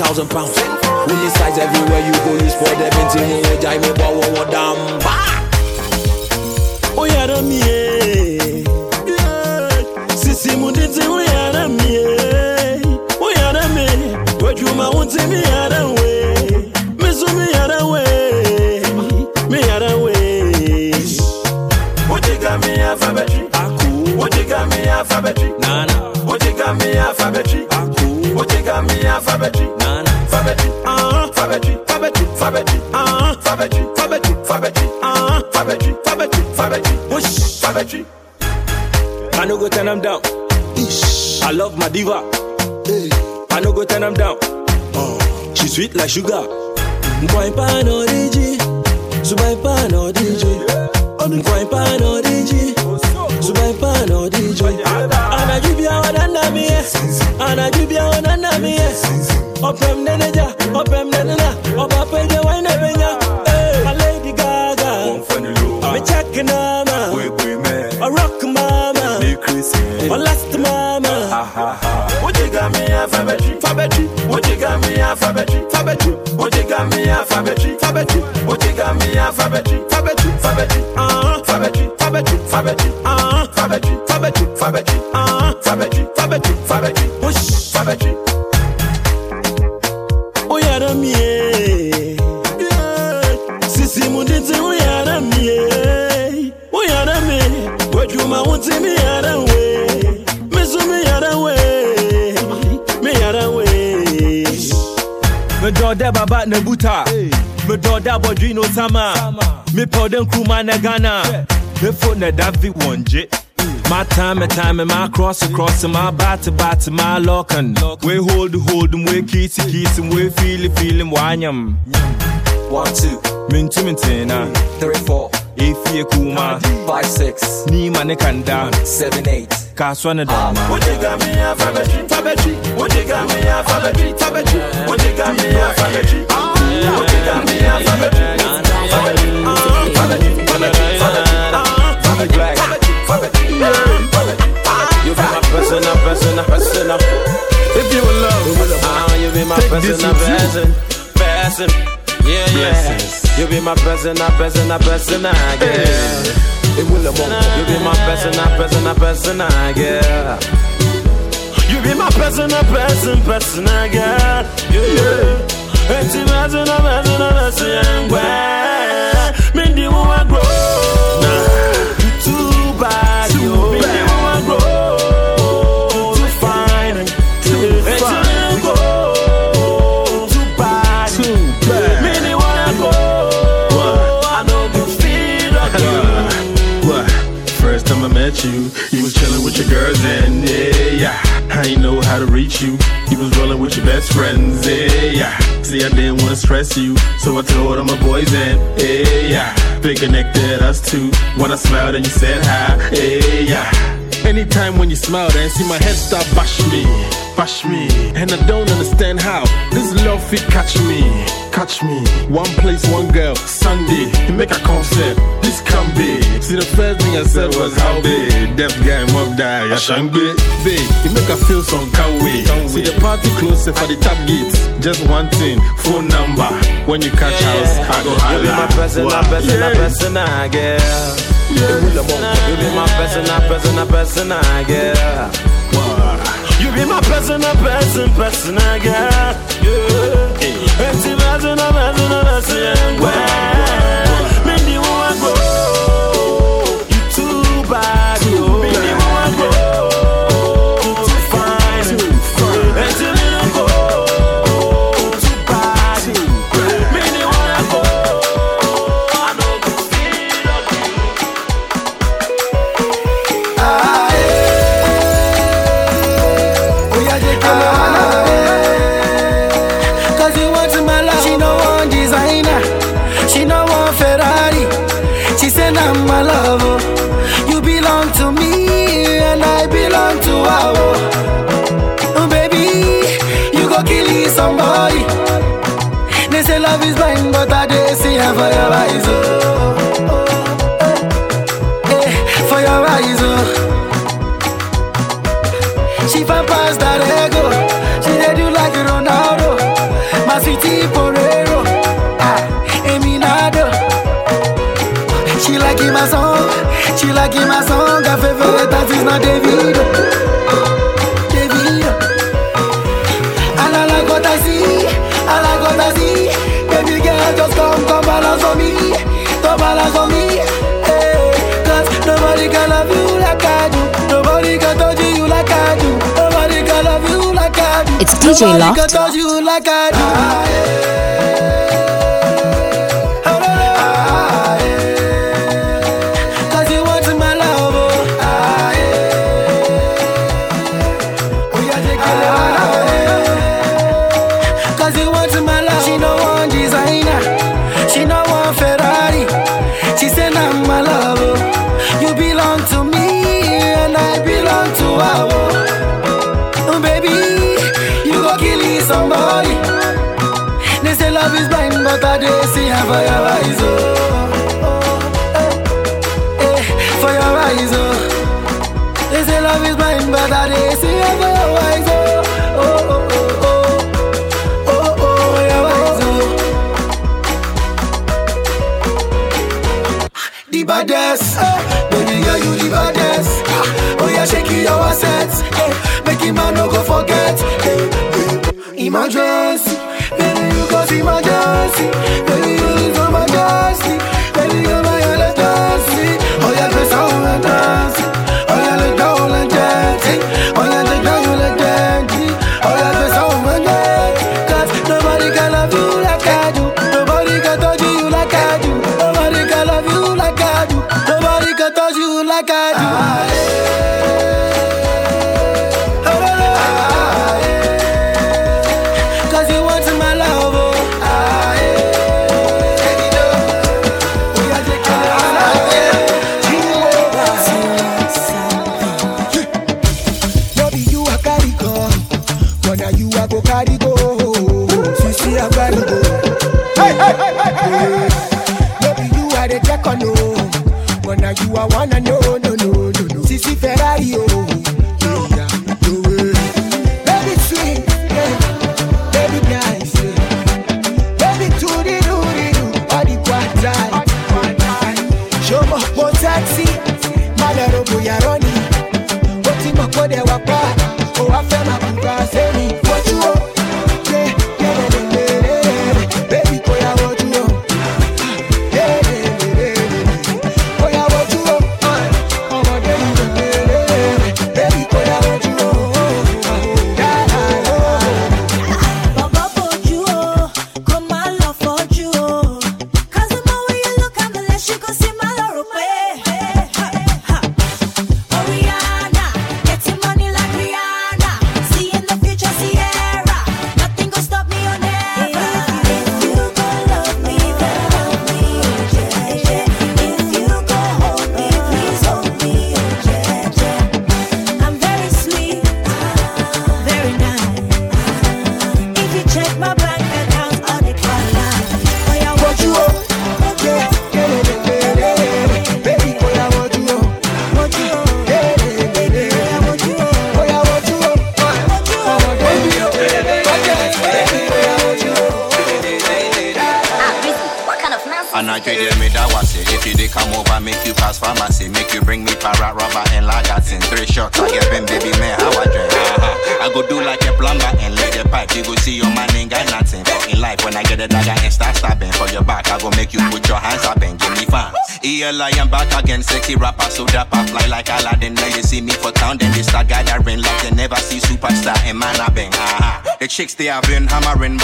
[SPEAKER 28] Thousand pounds. Winning size everywhere you go, use for them into me. Yeah, jai me bow wow damn. Oh yeah, da me. Sisi munditi oh yarn me yeah, da me. I no go turn them down. Ish. I love my diva. I no go turn them down. Sweet like sugar. Boy pan origi. Subai pan origi. Boy pan origi. Subai pan origi. Anajibia wanana mie. Anajibia wanana mie. Opem neneja. Opem nenena. Oba peje waine benya. Eh. A Lady Gaga. Me check nama. A rock mama. A last mama. Alphabetry? Alphabetry. What you got me alphabetry? Alphabetry. What you got me alphabetry? Alphabetry. Alphabetry. Me do da bodri no sama. Me po den kruma na Ghana. Me fo na David wonje. My time, my time, and my cross across, and my bat bat, my lock and we hold hold them, we kiss kiss and we feel it, feel him, wanyam. One, two, mintu mintina, ah. three, four, if you kuma, five, six, ni manikanda, seven, eight, kaswana dama. What you be my personal, personal, personal. If you in love, ah, you be my personal, person, person. Yeah, yeah. You be my personal, personal, personal, girl. You be my personal, personal, personal, girl. You be my personal, person, personal, girl. Yeah, yeah. You personal, personal, personal, girl. Me wo wa grow. Nah, you, you
[SPEAKER 22] was chilling with your girls and yeah. I ain't know how to reach you. You was rolling with your best friends, yeah. See, I didn't wanna stress you, so I told all my boys and yeah. They connected us two. When I smiled and you said hi, yeah, Anytime when you smile, then see my head start bash me, bash me. And I don't understand how this love fit catch me, catch me. One place, one girl, Sunday. You make a concert, this can be. See, the first thing I said was how big. Deaf guy, mob die, I shan't be. Babe, you make I feel some can't wait. See, the party closer for the tap gates. Just one thing, phone number. When you catch yeah, house, I go holla.
[SPEAKER 35] You be my person, my person,
[SPEAKER 22] my
[SPEAKER 35] person, girl. You be my person, a person, a person, I get. You be my person, a person, person, I get. Yeah.
[SPEAKER 13] Hey. Hey. Hey. Hey. Hey. Hey.
[SPEAKER 2] Hey. DJ Loft.
[SPEAKER 13] fire rise oh, oh eh, eh, fire rise oh. They say love is blind, but I they see otherwise oh, oh, oh, oh, oh, oh, oh, fire rise oh. The baddest, eh, baby girl, you the baddest. Ah, oh yeah, shaking your assets, eh, making man no go forget. Eh, eh, imagine.
[SPEAKER 36] no, no, no, no, no. Sisi Ferrari, oh, yeah, no way.
[SPEAKER 37] Chicks they have been hammering,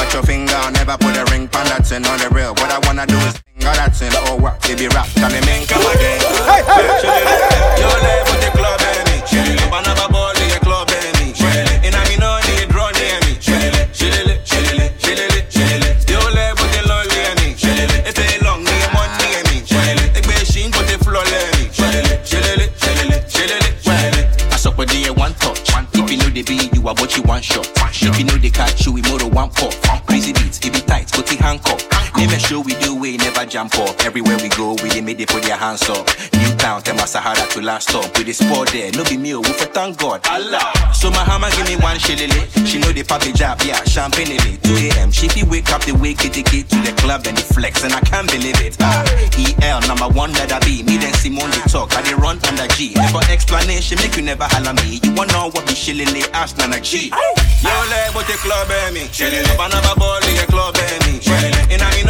[SPEAKER 37] stop. We the sport there, no be me, we for thank God. Allah. So my hammer give me one shillily. She know the papi job, yeah, champagne it. 2 a.m. She fi wake up the wake it, the gate to the club and the flex, and I can't believe it. Ah, EL number one I be. Me then Simone they talk, I they run under G. For explanation, make you never holler me. You wanna know what be shillily? Ask Nana G. Yo, let but the club eh, me. Shillily, banana ball, the club eh, me. Shillily, and I mean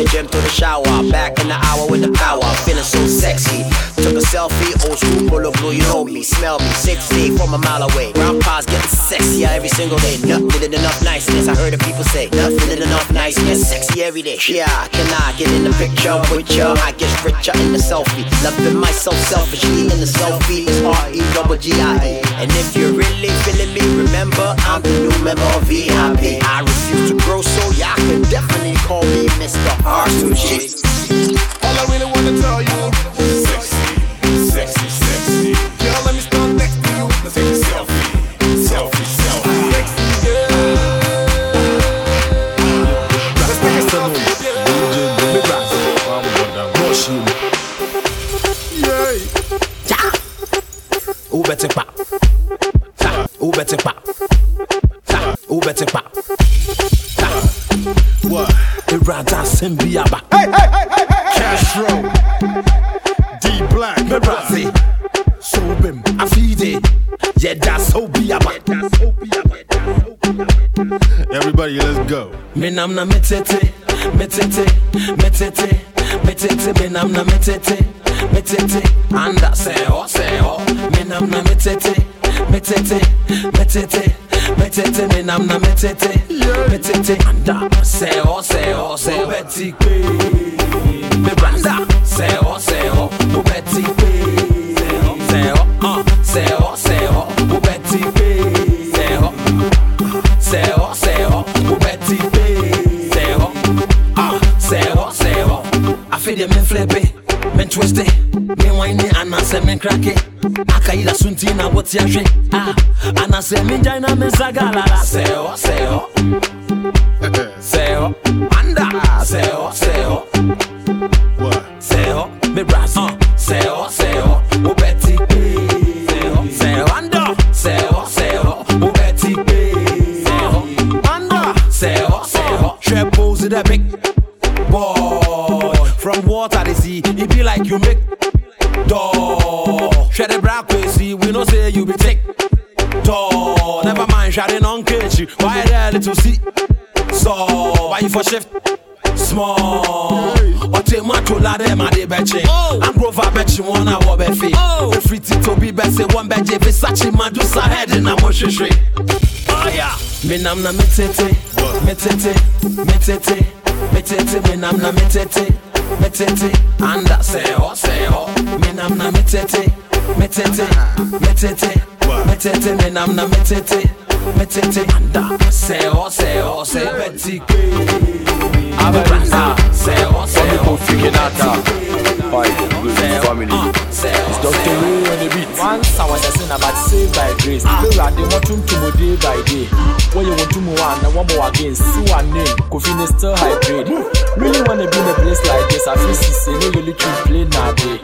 [SPEAKER 37] the
[SPEAKER 38] gym to the shower. Back in the hour with the power, feeling so sexy. Took a selfie, old school bullet blue, you know me, smell me, 60 from a mile away. Grandpa's getting sexier every single day. Nothing in enough niceness, I heard the people say. Nothing in enough niceness, sexy every day. Yeah, can I get in the picture with ya? I get richer in the selfie. Loving myself selfishly in the selfie is R-E-double-G-I-E. And if you're really feeling me, remember I'm the new member of VIP. I refuse to grow, so y'all can definitely call me Mr. R2G.
[SPEAKER 12] All I really wanna tell you,
[SPEAKER 22] go.
[SPEAKER 29] Nam na metete, metete, metete, metete, me nam na metete, metete, anda seho, seho. Me nam na metete, metete, metete, metete, me nam na metete, metete, anda seho, seho, seho. Me branda seho, seho, it, and I say men crack it. Akaila sunti na what's your shit? Ah, and I say men jaina men sagalala. Seho, seho, seho, anda. Seho, seho, what? Seho, me brass. Uh,
[SPEAKER 27] Why there, little C? So, why you for shift? Small. Ọtí mọ́tò ládé máa dé bẹ́ẹ̀kì. Angrova bẹ́ẹ̀kì wọn náà wọ bẹ́ẹ̀ fi. Efiri ti tóbi bẹ́ẹ̀ sẹ́ wọ́n bẹ́ẹ̀ jẹ́ Versace Medusa head na mo ṣeṣe. Mi nam na mi tètè, mi tètè, mi tètè, mi tètè, mi nam na mi tètè, mi tètè. Anda sẹ́yọ̀ sẹ́yọ̀, mi nam na mi tètè, mi tètè, mi tètè, mi tètè, mi nam na mi tètè, mi tètè. Anda sẹ́yọ̀ sẹ́yọ̀ sẹ́yọ̀ bẹ́ẹ̀ ti ké.
[SPEAKER 39] Avenida, Tommy Kofi Kinata. Hi, good family. It's Dr. Ray on the beat.
[SPEAKER 40] Once I was a sinner, but saved by grace. Still, I did not to me day by day. When you want to move on, now one more again. See one name, Kofi is still high grade. Really wanna be in a place like this. I feel see, say, no, you literally play now day.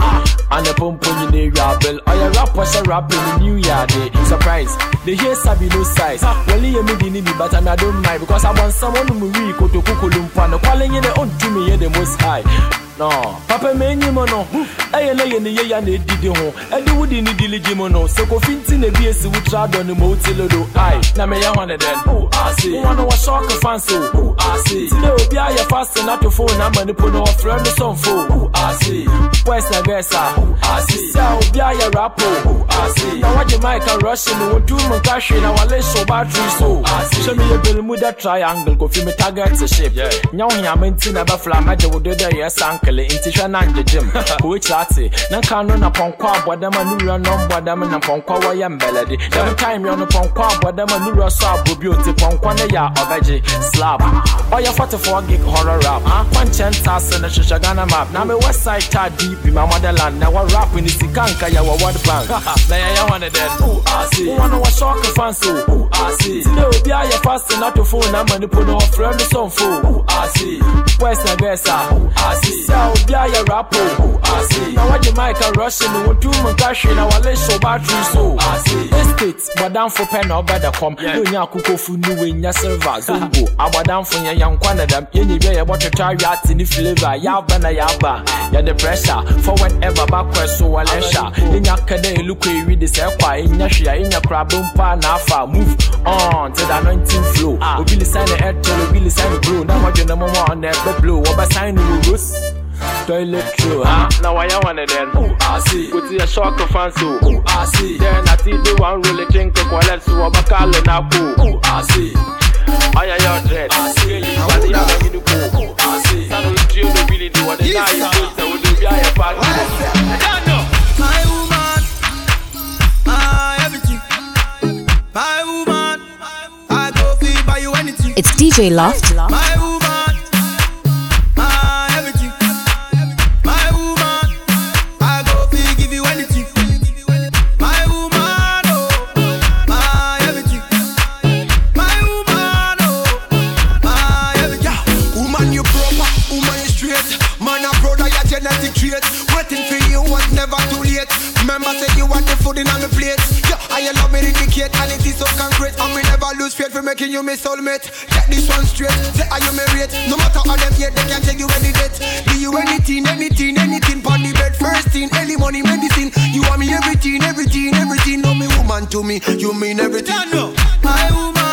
[SPEAKER 40] And a pump on your bell. Or your rap was a rap in the new year day. Surprise, the hair sabi no size. Well, you me the need, but I don't mind because I want someone who will go to Kukulumpa. No calling you the own to me, the most high. No, papa menyi mo no. Ɛyɛ na yɛ ne yɛ ya na edidi ho ɛde wudi ne diligi mo no. Sɛ kofi nti na ebi esi wutra dɔ ne mo ti lodo. Ai na me yɛ hɔn ne dɛn wɔn no wɔ shock fancy o ti na obi ayɛ fast na to phone ama ne po na ɔfrɛ no sɔnfo boys na girls a sɛ obi ayɛ rap o na wagye mic and rush no wɔn tu mu nka hwee na wale show battery so hyɛ mi yɛ bermuda triangle kofi mi target ship nyɛ ho nyame nti na ɛbɛfla magye wo dodo yɛ sank kele nti hwɛ na ngyegyem kowekyerɛ ate na nka no na pɔnkɔ abɔdam a ne wura no mbɔdam na pɔnkɔ wɔyɛ mbɛlɛde dɛm time yɛ no pɔnkɔ abɔdam a ne wura so abobi oti pɔnkɔ ne yɛ a ɔbɛgye slab. Ɔyɛ 44 gig horror rap. Kwankyɛn ntase no hyehyɛ ghana map. Na me west side tar deep ma motherland. Na wɔ rap ne sika nka yɛwɔ world bank na yɛyɛ hɔ ne dɛn ase wɔn no wɔhyɛ ɔke fancy o ase ti na obi ayɛ fast na to phone na ama ne po no ɔfrɛ no sɔnfo ase boys na girls a ase sɛ obi ayɛ rapo. Na wagye mic a rush no wɔtu mu nka hwee na wale hyɛ battery so. Estate bɔdamfo pɛ na ɔbɛda kɔm ne onya akokɔfu ne wenya silver zongo abɔdamfo yɛ yɛnkwa ne dɛm yɛnyɛ bi a yɛbɔtotɔ awie ate ne flavor yɛaba na yɛaba yɛde pressure forward ever backward so wɔle hyɛ yɛnya ka dɛ ɛlukɔ ewi de sɛ ɛkɔ a ɛnya hwee a yɛnya korabo mpa na afa move on to the anointing flow. Obi lisan ne airtel obi lisan ne bro. Na wɔdwe ne mɔmɔ ɔna ɛbɛ blow. Wɔbɛsan ne wɔ rose toilet true ha na waya one of them. Ooh I see. Put your shock fan so ooh oh, I see. Then I see the one really drink the wallet so I call na cool ooh I see. Aya your dread. I see. You body na you do cool ooh I see. Sano you do no really do what they now you do so we do be aya
[SPEAKER 13] My woman, my everything. My woman, I go feel by you anything.
[SPEAKER 2] It's DJ Loft.
[SPEAKER 13] My woman,
[SPEAKER 41] genetic. Waiting for you was never too late. Remember, say you want the food in on the plate. Yeah, I love me indicate, and it is so concrete. And we never lose faith for making you my soulmate. Get this one straight. Say, are you married? No matter how them hate, they can take you any date. Do you anything, anything, anything? Pon the bed, first thing, early money, medicine. You want me everything, everything, everything. No, me woman to me, you mean everything.
[SPEAKER 13] My woman,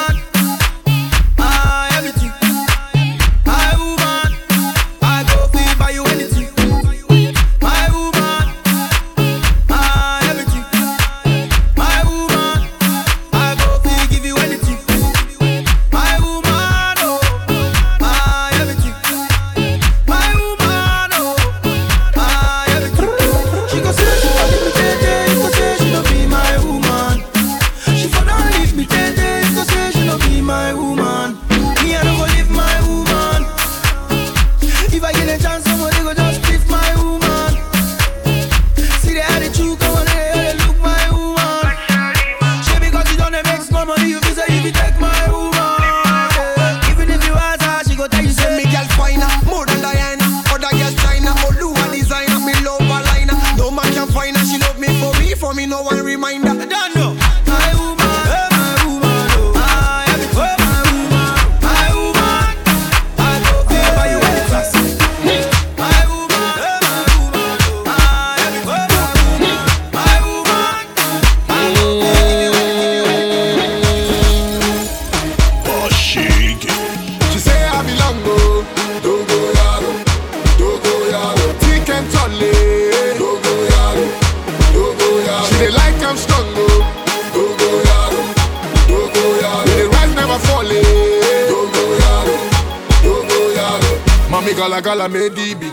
[SPEAKER 17] gala medibi.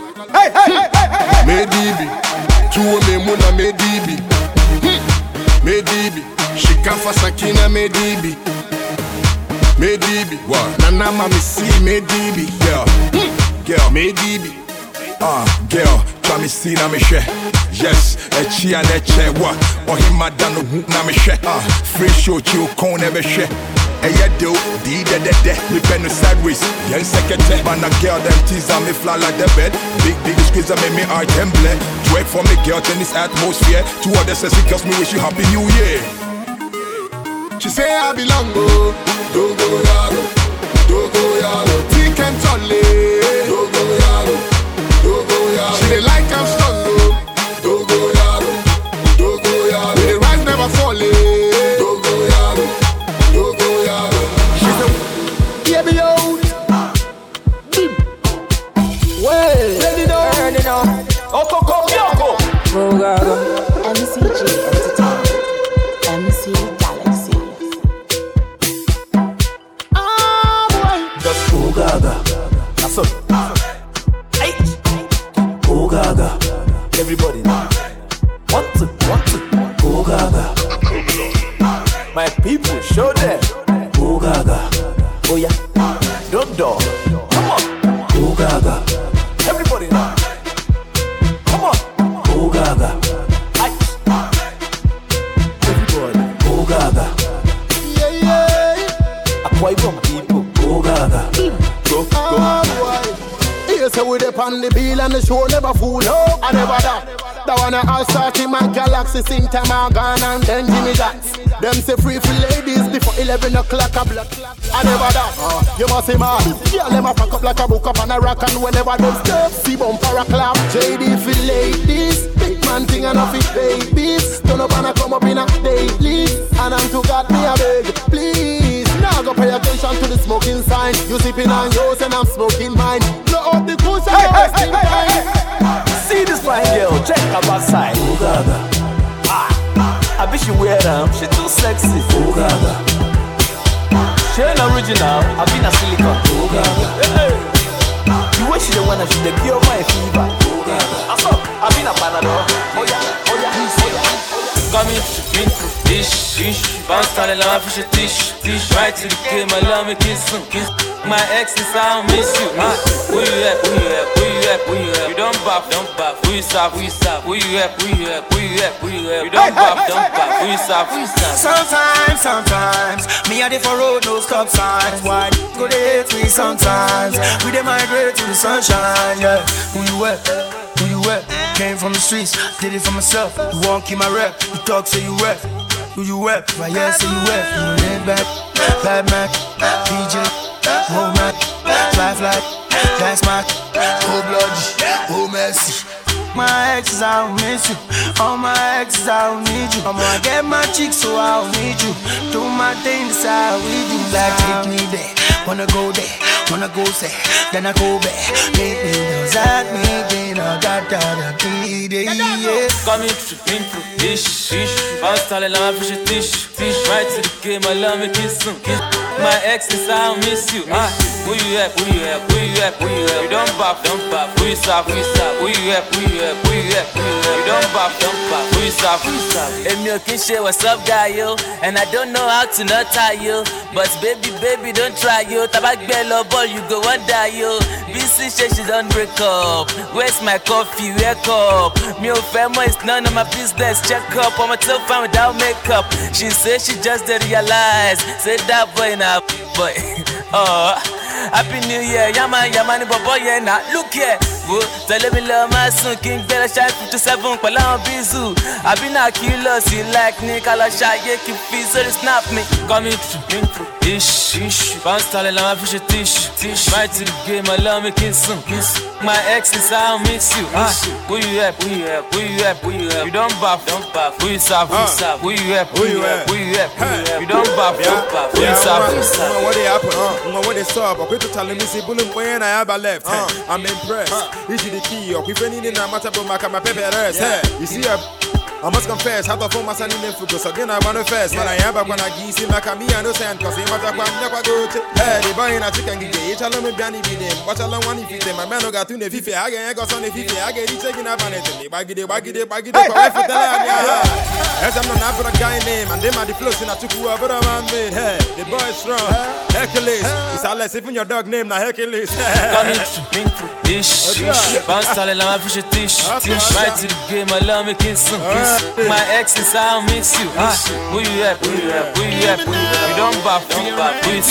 [SPEAKER 17] Medibi. Tuo me muna medibi. Medibi. Shikafa sakina medibi. Medibi. What? Nana mami si medibi. Girl. Girl. Medibi. Ah, girl. Try me see na me share. Yes, a chia na che wa. Or him madam no hoop na me share. Ah, free show chill con never share. Hey, yeah, do, D, de, de, de, me pen no sideways, secretary, man, a girl, them tease on me fly like the bed, big, big squeeze, I make me heart template, twerk for me girl, in this atmosphere, two other sexy girls, me wish you happy new year. She say I belong, oh, do go yaro, do go yaro, thick and tolly, do go yaro, do go yaro. She dey like I'm Go
[SPEAKER 42] gaga.
[SPEAKER 43] MCG
[SPEAKER 42] my
[SPEAKER 44] galaxy, sing time I gone and then Jimmy Jacks. Them say free for ladies before 11 o'clock a block. I never that. Uh, you must see man. Yeah, them a pack up like a book up on a rock and whenever them step, see bumper a clap. JD for ladies, big man thing and off it babies. Turn up and I come up in a daily. And I'm to God me a beg, please. Now go pay attention to the smoking sign. You sipping on yours and I'm smoking mine. Blow up the cool and you're wasting time.
[SPEAKER 42] See this fine girl, check her backside. Oh Ah, she wear them. She too sexy. Oh gaga. She ain't original. I been a silicone. Oh gaga. Hey, the way she the one that she the cure my fever. Oh gaga. I saw. I been a panadol. Oh yeah,
[SPEAKER 45] laugh, fish, dish, dish. Right to the game, I love me kiss some kiss. My ex is I miss you. Ah, huh? Where you at? Where you at? Where you at? Where you at? You don't bop, don't bop. Where you stop? Where you stop? Where you at? Where you at? Where you at? Where you at? You don't bop, don't bop. Where you stop? Where you stop?
[SPEAKER 13] Sometimes, sometimes, me a dey for road, no stop signs. Why go they hate me sometimes? We dey migrate to the sunshine, yeah. Who you at? You at? Came from the streets, did it for myself. You won't keep my rep. You talk, say you rep. Who you rep? Why yeah, say you rep. You laid back, bad Mac, DJ, whole Mac, fly fly, that's my, oh blood, oh messy. My exes, I don't miss you. All my exes, I don't need you. I'm gonna get my cheeks, so I don't need you. Do my thing, decide we do. Like, take me there. Wanna go there, wanna go there. Then I go back. Make me know that me, then I got that be there. Yeah.
[SPEAKER 45] Got me tripping dish, dish. Bounce down and laugh, fish, dish, dish. Right to the game, I love me kiss some kiss. My ex is I don't miss you. Ah, where you at? Where you at? Where you at? Where you at? You don't bop, don't bop. Where you stop? Where you stop? Where you at? Where you at? Where you at? Where you at? You don't bop, don't bop. Where you stop? Where you stop?
[SPEAKER 46] Èmi ò kí ń what's up guy yo And I don't know how to not tie yo But baby baby don't try yo Tàbá gbẹ lọ ball you go wan die yo Bísí ṣe she don break up Where's my coffee? Wake up Mi ò fẹ́ mọ̀ none of my business Check up ọmọ tó fine without makeup She say she just dey realize Say that boy na boy oh, Happy New Year Yama yama ni bọ̀bọ̀ yẹn na Look here wo tẹ̀lé mi lọ máa sùn kí n gbẹ́rẹ́ ṣáà fifty seven pẹ̀lú àwọn bízù àbí náà kí lọ sí like ní ká lọ ṣàyè kí n fi sórí snap mi.
[SPEAKER 45] Got me tripping dish, dish. Bounce down and laugh, fish, dish, dish. Right to the game, I love me kiss kiss. My ex is I miss you. Ah, where you at? Where you at? Where you at? Where you at? You don't bop, don't bop. Where you stop? Where you stop? Where you at? Where you at? Where you at? Where you at? You don't bop, don't bop. Where you stop? Where you stop?
[SPEAKER 17] What they happen? Uh, what they stop? Okay, to tell me see bullet when I have a left. Uh, I'm impressed. This is the key. Okay, if anything, I'm not about my pepper. Hey, you see a
[SPEAKER 22] I must confess, how the phone my son in the focus again. I want to first, but I am back when I give him like me and no sand, cause he might have one never go to. Hey, the boy in a chicken gig, each alone with Brandy be them. Watch along one if them, my man got to the fifi, I get got on the fifi, I get it taking up on it. Baggy the baggy the baggy the wife for the As I'm not for a guy name, and them are the flows in a chuku, but I'm made. Hey, the boy is strong. Hercules, it's all less even your dog name, now Hercules.
[SPEAKER 45] Ish, bounce all la ma fiche tish, tish. Right to the game, I love me kiss some My ex is I miss you. Ah, who you at? Who you at? Who you? You don't from Who you?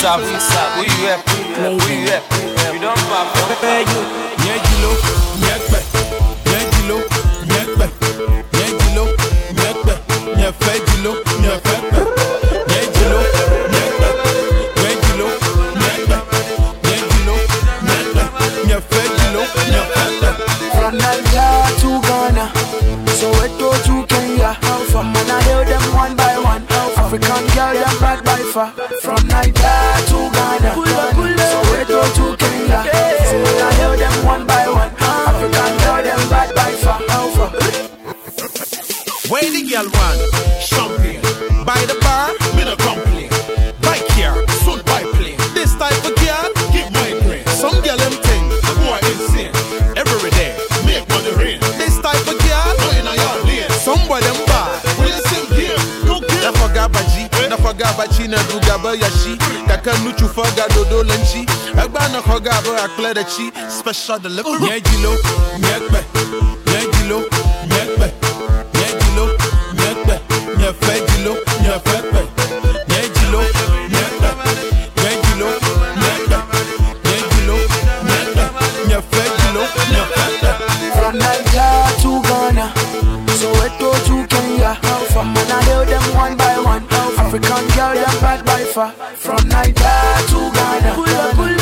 [SPEAKER 45] Who you at? Who you at? Who you at? You don't buy from
[SPEAKER 32] Nyejilo, nyekpe, nyejilo, nyekpe, nyejilo, nyekpe, nyefejilo, nyefekpe,
[SPEAKER 13] far. From Nigeria to Ghana, Soweto to Kenya. I hail them one by one. African girl them bad by far.
[SPEAKER 32] Where the girl want? Na faga bachi na duga ba yashi. Daka nuchu faga dodo lanchi. Agba na akle da chi. Special delivery.
[SPEAKER 13] Far. From Nigeria to Ghana,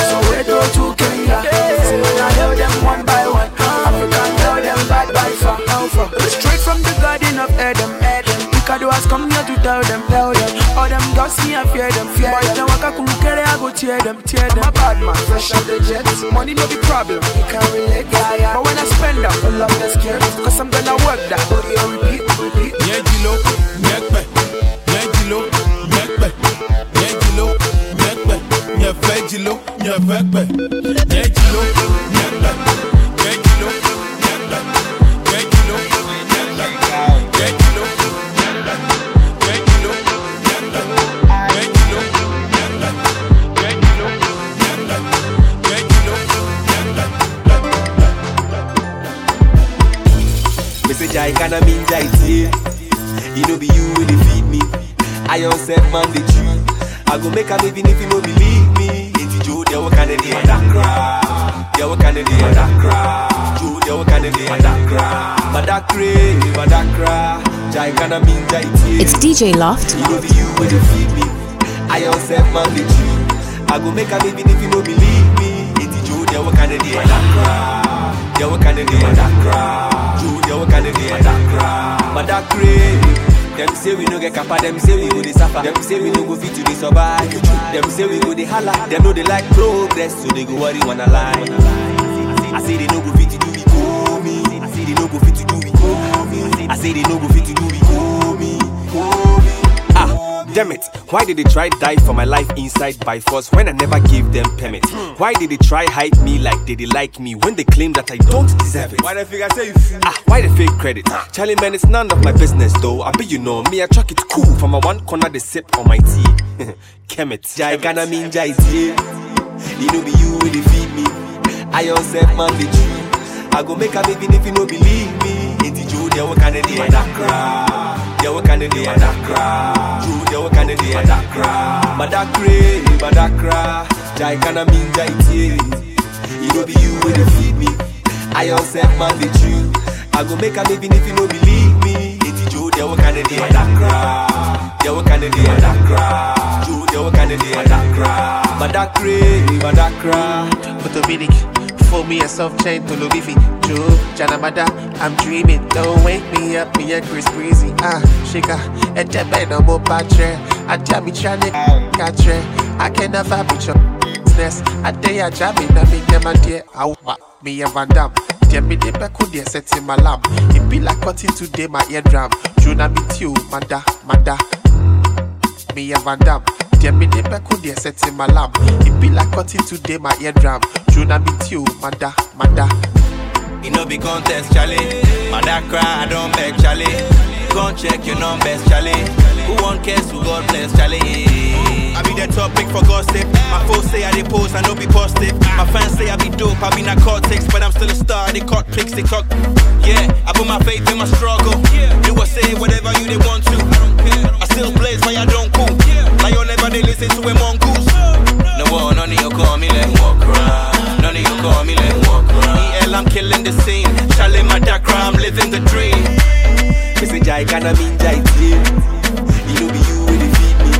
[SPEAKER 13] Soweto to Kenya. Say man I hail them one by one. African girl them bad by far. Straight from the garden of Eden. Ricardo has come here to tell them, tell them. All them girls me I fear them, fear them. Boys waka kulukere I go tear them, tear them. A bad man, fresh off the jets. Money no be problem, you can relate, yeah, yeah. But when I spend up, I love the scared. Cause I'm gonna work that.
[SPEAKER 47] I man the tree. I go make a even if you no believe me. It's Joe, they work on the day Madakra. They work on the day Madakra. Joe, they work on the day Madakra. Madakre, Madakra. Jai kinda mean jai
[SPEAKER 21] It's DJ Loft.
[SPEAKER 47] You know be you will feed me. I yourself man the tree. I go make a even if you no believe me. It's Joe, they work on the day Madakra. They work on the day Madakra. Joe, they work on the day Madakra. Madakre. Them say we no get kappa, them say we go dey suffer. Them say we no go fit to dey survive. Them say we go dey holla. Them know they like progress, so they go worry wanna lie. I say they no go fit to do we go oh me. I say they no go fit to do we go oh me. I say they no go fit to do we go oh me. Ah, damn it. Why did they try die for my life inside by force when I never gave them permit? Why did they try hide me like they, they like me when they claim that I don't deserve it?
[SPEAKER 22] Why the figure say you feel?
[SPEAKER 47] Ah, why the fake credit? Charlie man, it's none of my business though. I bet you know me, I chuck it cool. From my one corner, they sip on my tea. Kemet, Jai Gana mean Jai tea. You know be you will feed me. I yourself man the tree. I go make a baby if you no believe me. Ain't Joe, they work on the day Madakra. They work on the day Madakra. Joe, they work on the day Madakra. Madakre, Madakra. Jai Gana mean Jai tea. You know be you will feed me. I yourself man the tree. I go make a even if you no believe me. Ain't Joe, they work on the day Madakra. They work on the day Madakra. Joe, they work on the day Madakra. Madakre, Madakra.
[SPEAKER 48] Photobilic, for me a soft chain to Lubifi. Joe, Janamada, I'm dreaming. Don't wake me up, me a Chris Breezy. Ah, shika, and Jebe no more patre. I jam me trying to catch I can never be your business. I day I jam me, na me them a dear. I me a Van Damme. Dear me de beku dear set in my lamb. If
[SPEAKER 49] It be like cutting today my eardrum. Juna meet you, mada, mada. Me a Van Damme. Dear me de beku dear set in my lamb. It be like cutting today my eardrum. Juna meet you, mada, mada.
[SPEAKER 37] You know be contest, Charlie. Mother cry, I don't beg, Charlie. Come check your numbers, Charlie. Who want cares who God bless, Charlie? I be the topic for gossip. My foes say I dey pose, I know be positive. My fans say I be dope, I be not narcotics, but I'm still a star. They caught clicks, they talk. Yeah, I put my faith in my struggle. Do or say whatever you they want to. I still blaze, but I don't cool. Like you never they listen to a mongoose. No one, none of you call me like walk around. None of you call me like walk around. EL, I'm killing the scene. Charlie Madakra, I'm living the dream.
[SPEAKER 47] Me say jai gonna mean jai team. You know be you will defeat me.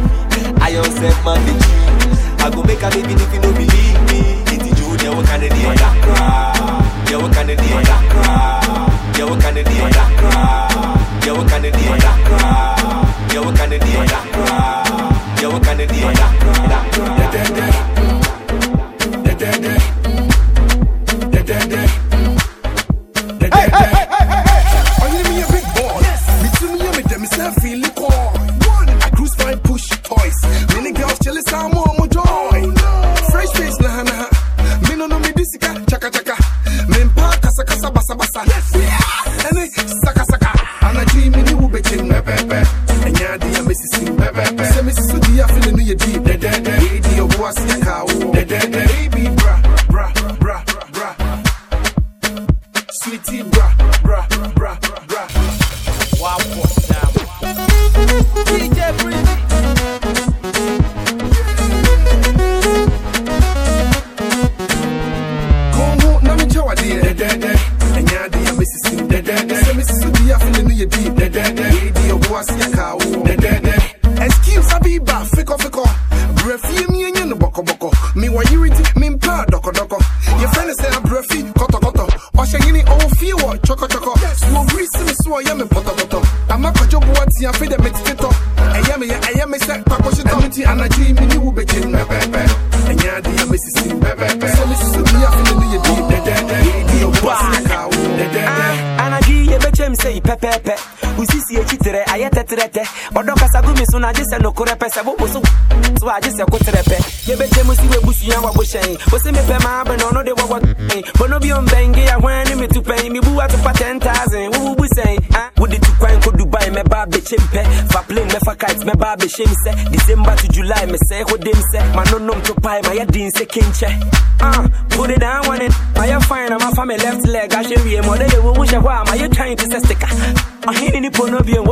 [SPEAKER 47] I yourself man the. I go make a baby if you no believe me. It's you there what kind of day? Yeah what kind of day? Yeah what kind of day? Yeah what kind of day? Yeah what kind of day? Yeah what kind of day?
[SPEAKER 50] Hey,
[SPEAKER 4] kite mɛba abɛhyɛm sɛ december to july mesɛe hodem sɛ manonom to pae mayɛ den sɛ kenkyɛ Ah, put it down on it. Mayɛ fine? Na mafa me left leg. Ahwɛ wie ma ɔdɛ yɛ wowu hyɛ hɔ a mayɛ twan te sɛ stika ɔhene ne pono bio wɔyɛ
[SPEAKER 50] ɛno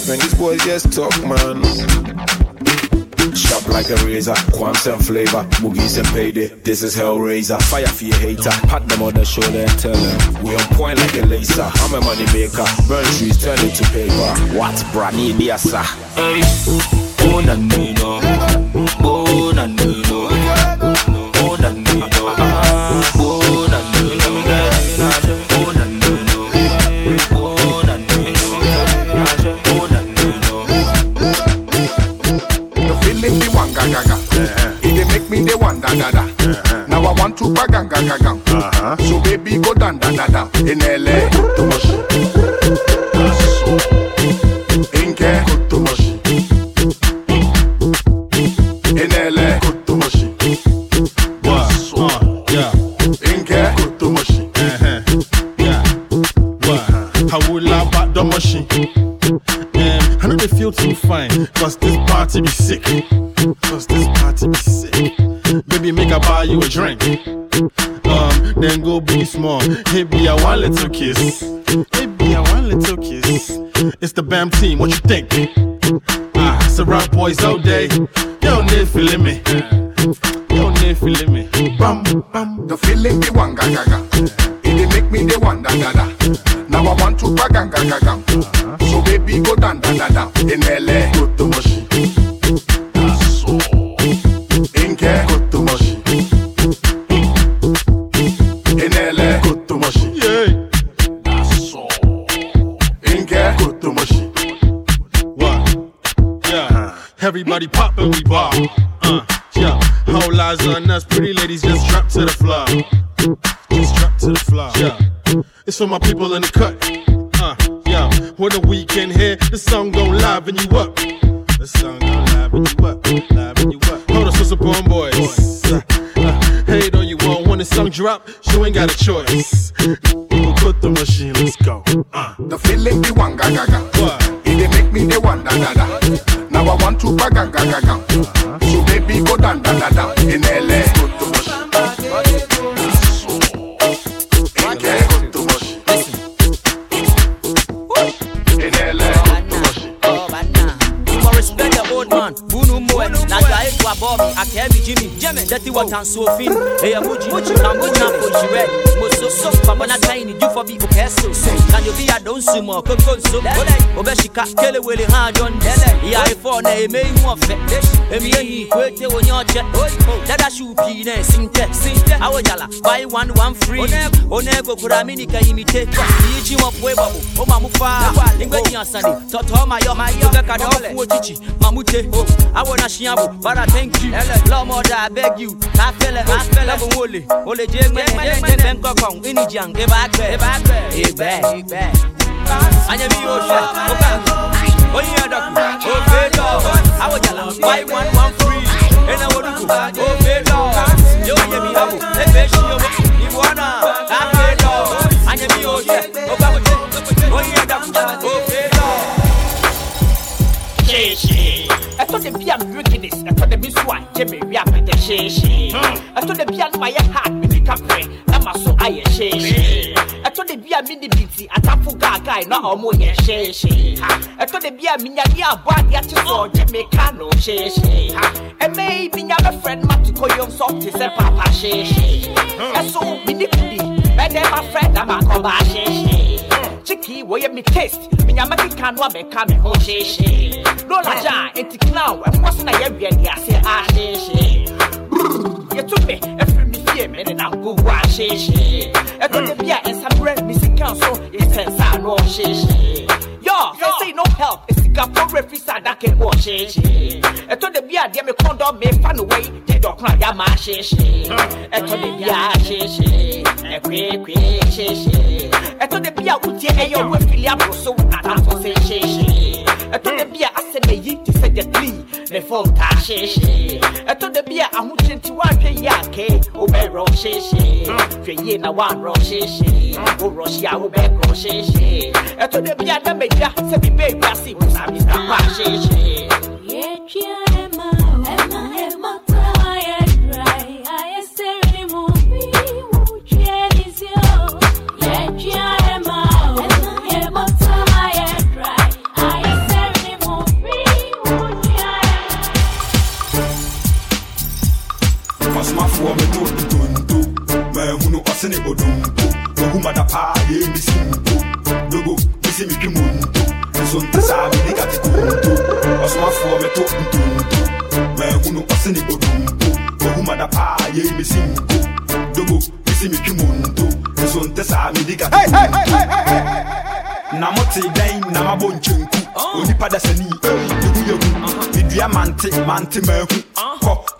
[SPEAKER 51] happen, these boys just talk, man. Sharp like a razor, quantum flavor, boogies and payday. This is Hellraiser. Fire for your hater. Pat them on the shoulder and tell them we on point like a laser. I'm a money maker. Burn trees, turn it to paper. What, bruh? Need me a sir.
[SPEAKER 37] Hey, bonanino, bonanino, bonanino, ah, bonanino, bonanino,
[SPEAKER 50] to bagang gang gang. Uh-huh. So baby go down down down down in LA.
[SPEAKER 22] One little kiss. Hey, be a one little kiss. It's the BAM team, what you think? Ah, it's the rap boys all day. You don't need feeling me. You don't need feeling me.
[SPEAKER 50] Bam, bam. The feeling the one gaga gaga. It dey make me the one da da da. Now I want to bagang gaga gaga. So baby go down down down down in LA. Go to Moshi.
[SPEAKER 22] On us. Pretty ladies just drop to the floor. Just drop to the floor. Yeah. It's for my people in the cut. Uh, yeah. When the weekend here, the song gon' liven you up. The song gon' liven you up. Liven you up. Hold us for some born boys. Uh, uh, hey, don't you want when the song drop? You ain't got a choice. Put the machine, let's go. Uh.
[SPEAKER 50] The feeling the one gaga gaga. It dey make me the one da da da. Now I want to bagang gaga gaga. So baby go down down down down in LA.
[SPEAKER 4] Naja Ekwa Bobby, Akemi Jimmy, Jimmy, Dirty What and Sophie, Hey Muji, Namuna Fujired, Moso, so, Pamana Tiny, you for people, Kesso, Can you be a don't sumo, Kokonso, Obeshika, Kele Willie Hardon, Yeah, for a may more fit, Emi, Kwete, on your jet, oh, Dada Shoe Pine, Sinte, Sinte, Awajala, buy one, one free, Onego Kuramini can imitate, ah. Ichi of Webo, Omamufa, Ingwe oh. Sunday, Totoma, your my yoga Kadole, Chichi, Mamute, I oh. wanna shiabu, but I thank you. Lord, I beg you. I feel it, I feel it, Wole, Ole Jegman, Jegman, Kokong, Inijang, give back, give back, give back, give back. Anya mi osha, oka, oyi adaku, o fedo, awo jala, buy one one free, ena woduku, o fedo, yo ye mi habu, efe shi yo, iwana, a fedo, anya mi osha, oka, oyi adaku, o fedo.
[SPEAKER 52] Shishi. I thought the drinking this. I thought the miss one. Jimmy, we are the shishi. I thought the beer my heart the cafe. I'm a so I shishi. I thought the beer mini bitty. I thought for guy, not a more shishi. I thought the beer near body at so Jimmy Cano shishi. And maybe your friend Matiko Young Soft is a papa shishi. I saw mini. And then my friend, I'm a coba shishi. Chiki, where you me taste. Minya maki kanwa be kame ho shishi. Lola ja, enti now, and what's na yebi and ya say ah shishi. You took me, every me fear me and I'm go wa shishi. I told the and some bread, Missy Council, it's sense no shishi. Yo, they say no help, it's the for side that can watch shishi. I told the beer, dear me condom me fan away, they don't cry I told the beer shishi, a quick, quick shishi. I told the beer, would you hear your William so not for say shishi. I told the beer, I said, me to say the plea, the phone ta shishi. I told the beer, I'm watching to one yake, obey ro shishi. Fee na one ro shishi, o Russia, obey ro shishi. I told the beer, the media, said the baby, I see what's up, Mr. Shishi.
[SPEAKER 7] Yeah, yeah, Emma, Emma,
[SPEAKER 1] mahunu ɔse ne bɔdompo mahuma da paa yɛ mi si mpo dogo mesi metwe mu nto nso nte saa mene kate konto ɔsomafoɔ me to ntonto mahunu ɔse ne bɔdompo mahuma da paa yɛ mi si dogo mesi metwe mu nto nso nte saa mene kate na mote dɛn na mabɔ nkyɛnku onipa oh. da sani ei eh, mehu yɛhu uh-huh. mante mante mahu
[SPEAKER 50] uh-huh. kɔ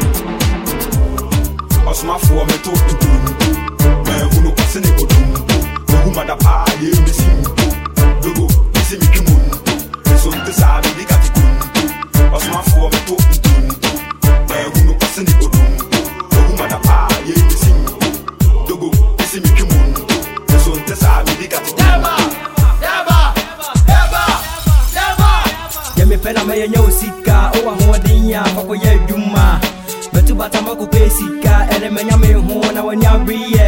[SPEAKER 50] ɔsomafoɔ meto ntonto mahunu ɔsene odumpo ohumada paa yɛmesi mpo dogo mesi metwe mu nto ɛsonte saa bidi kate konto ɔsomafoɔ meto ntonto mahunu ɔsene odumpo ohumada paa yɛmesi mpo dogo mesi metwe mu nto ɛsonte saa bidi kate
[SPEAKER 2] yɛ mepɛ na mɛyɛ nyɛ wo sika wowɔ ahoɔden a fakɔyɛ adwuma mɛtu bata makɔpɛ sika ɛne manya me ho na w'ani abereyɛ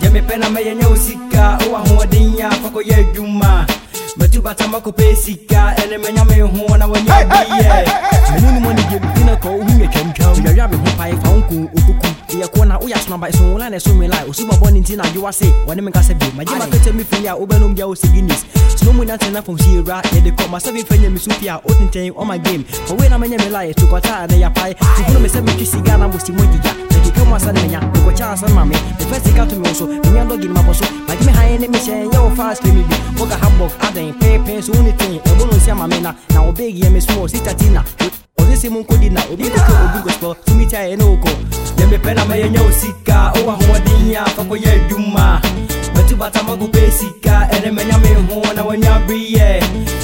[SPEAKER 2] gye mepɛ na mɛyɛ nyɛ wo sika wowɔ ahoɔden a fakɔyɛ adwuma mɛtu bata makɔpɛ sika ɛne manya me ho na w'ani abereyɛ menu no mɔ ne gye bina kɔ wohu yɛ twamtwam yɛwia me ho pae fa wo nko okuku yɛ ko na woyɛ asomaba ɛso wo la na ɛso me la osubɔbɔ ne nti na adwowa se wɔne me nkasa bio magye makɛtɛ me firi a wobɛnom bia wo sɛ guinness. Sino mu nantena fam si yɛwura yɛde kɔ masɛ bi fanya me so pii a wotentɛn ɔma game. Fa wei na manyɛ me la yɛto kɔta a na yɛpae tihono me sɛ metwe siga na mosi mu gyigya nakeka mu asa ne menya mekɔkyɛ asa ma me mefɛ sika to me wo so menya dɔgi no mabɔ so magye me hae ne mehyɛ yɛ wo fast me bi woka habok aden pɛpɛ so wo ne ten ɛbɔ no nsi ama me na na wɔbɛgiɛ me small sitatina ɔse sɛ mu nkɔdi na obi kɔkɛ obi gospel tumi tia ɛne wokɔ yɛ mepɛ na mɛyɛ nyɛ wo sika wowɔ ahoɔden a fakɔyɛ adwuma mɛtu bata makɔpɛ sika ɛne manya me ho na w'ani abereyɛ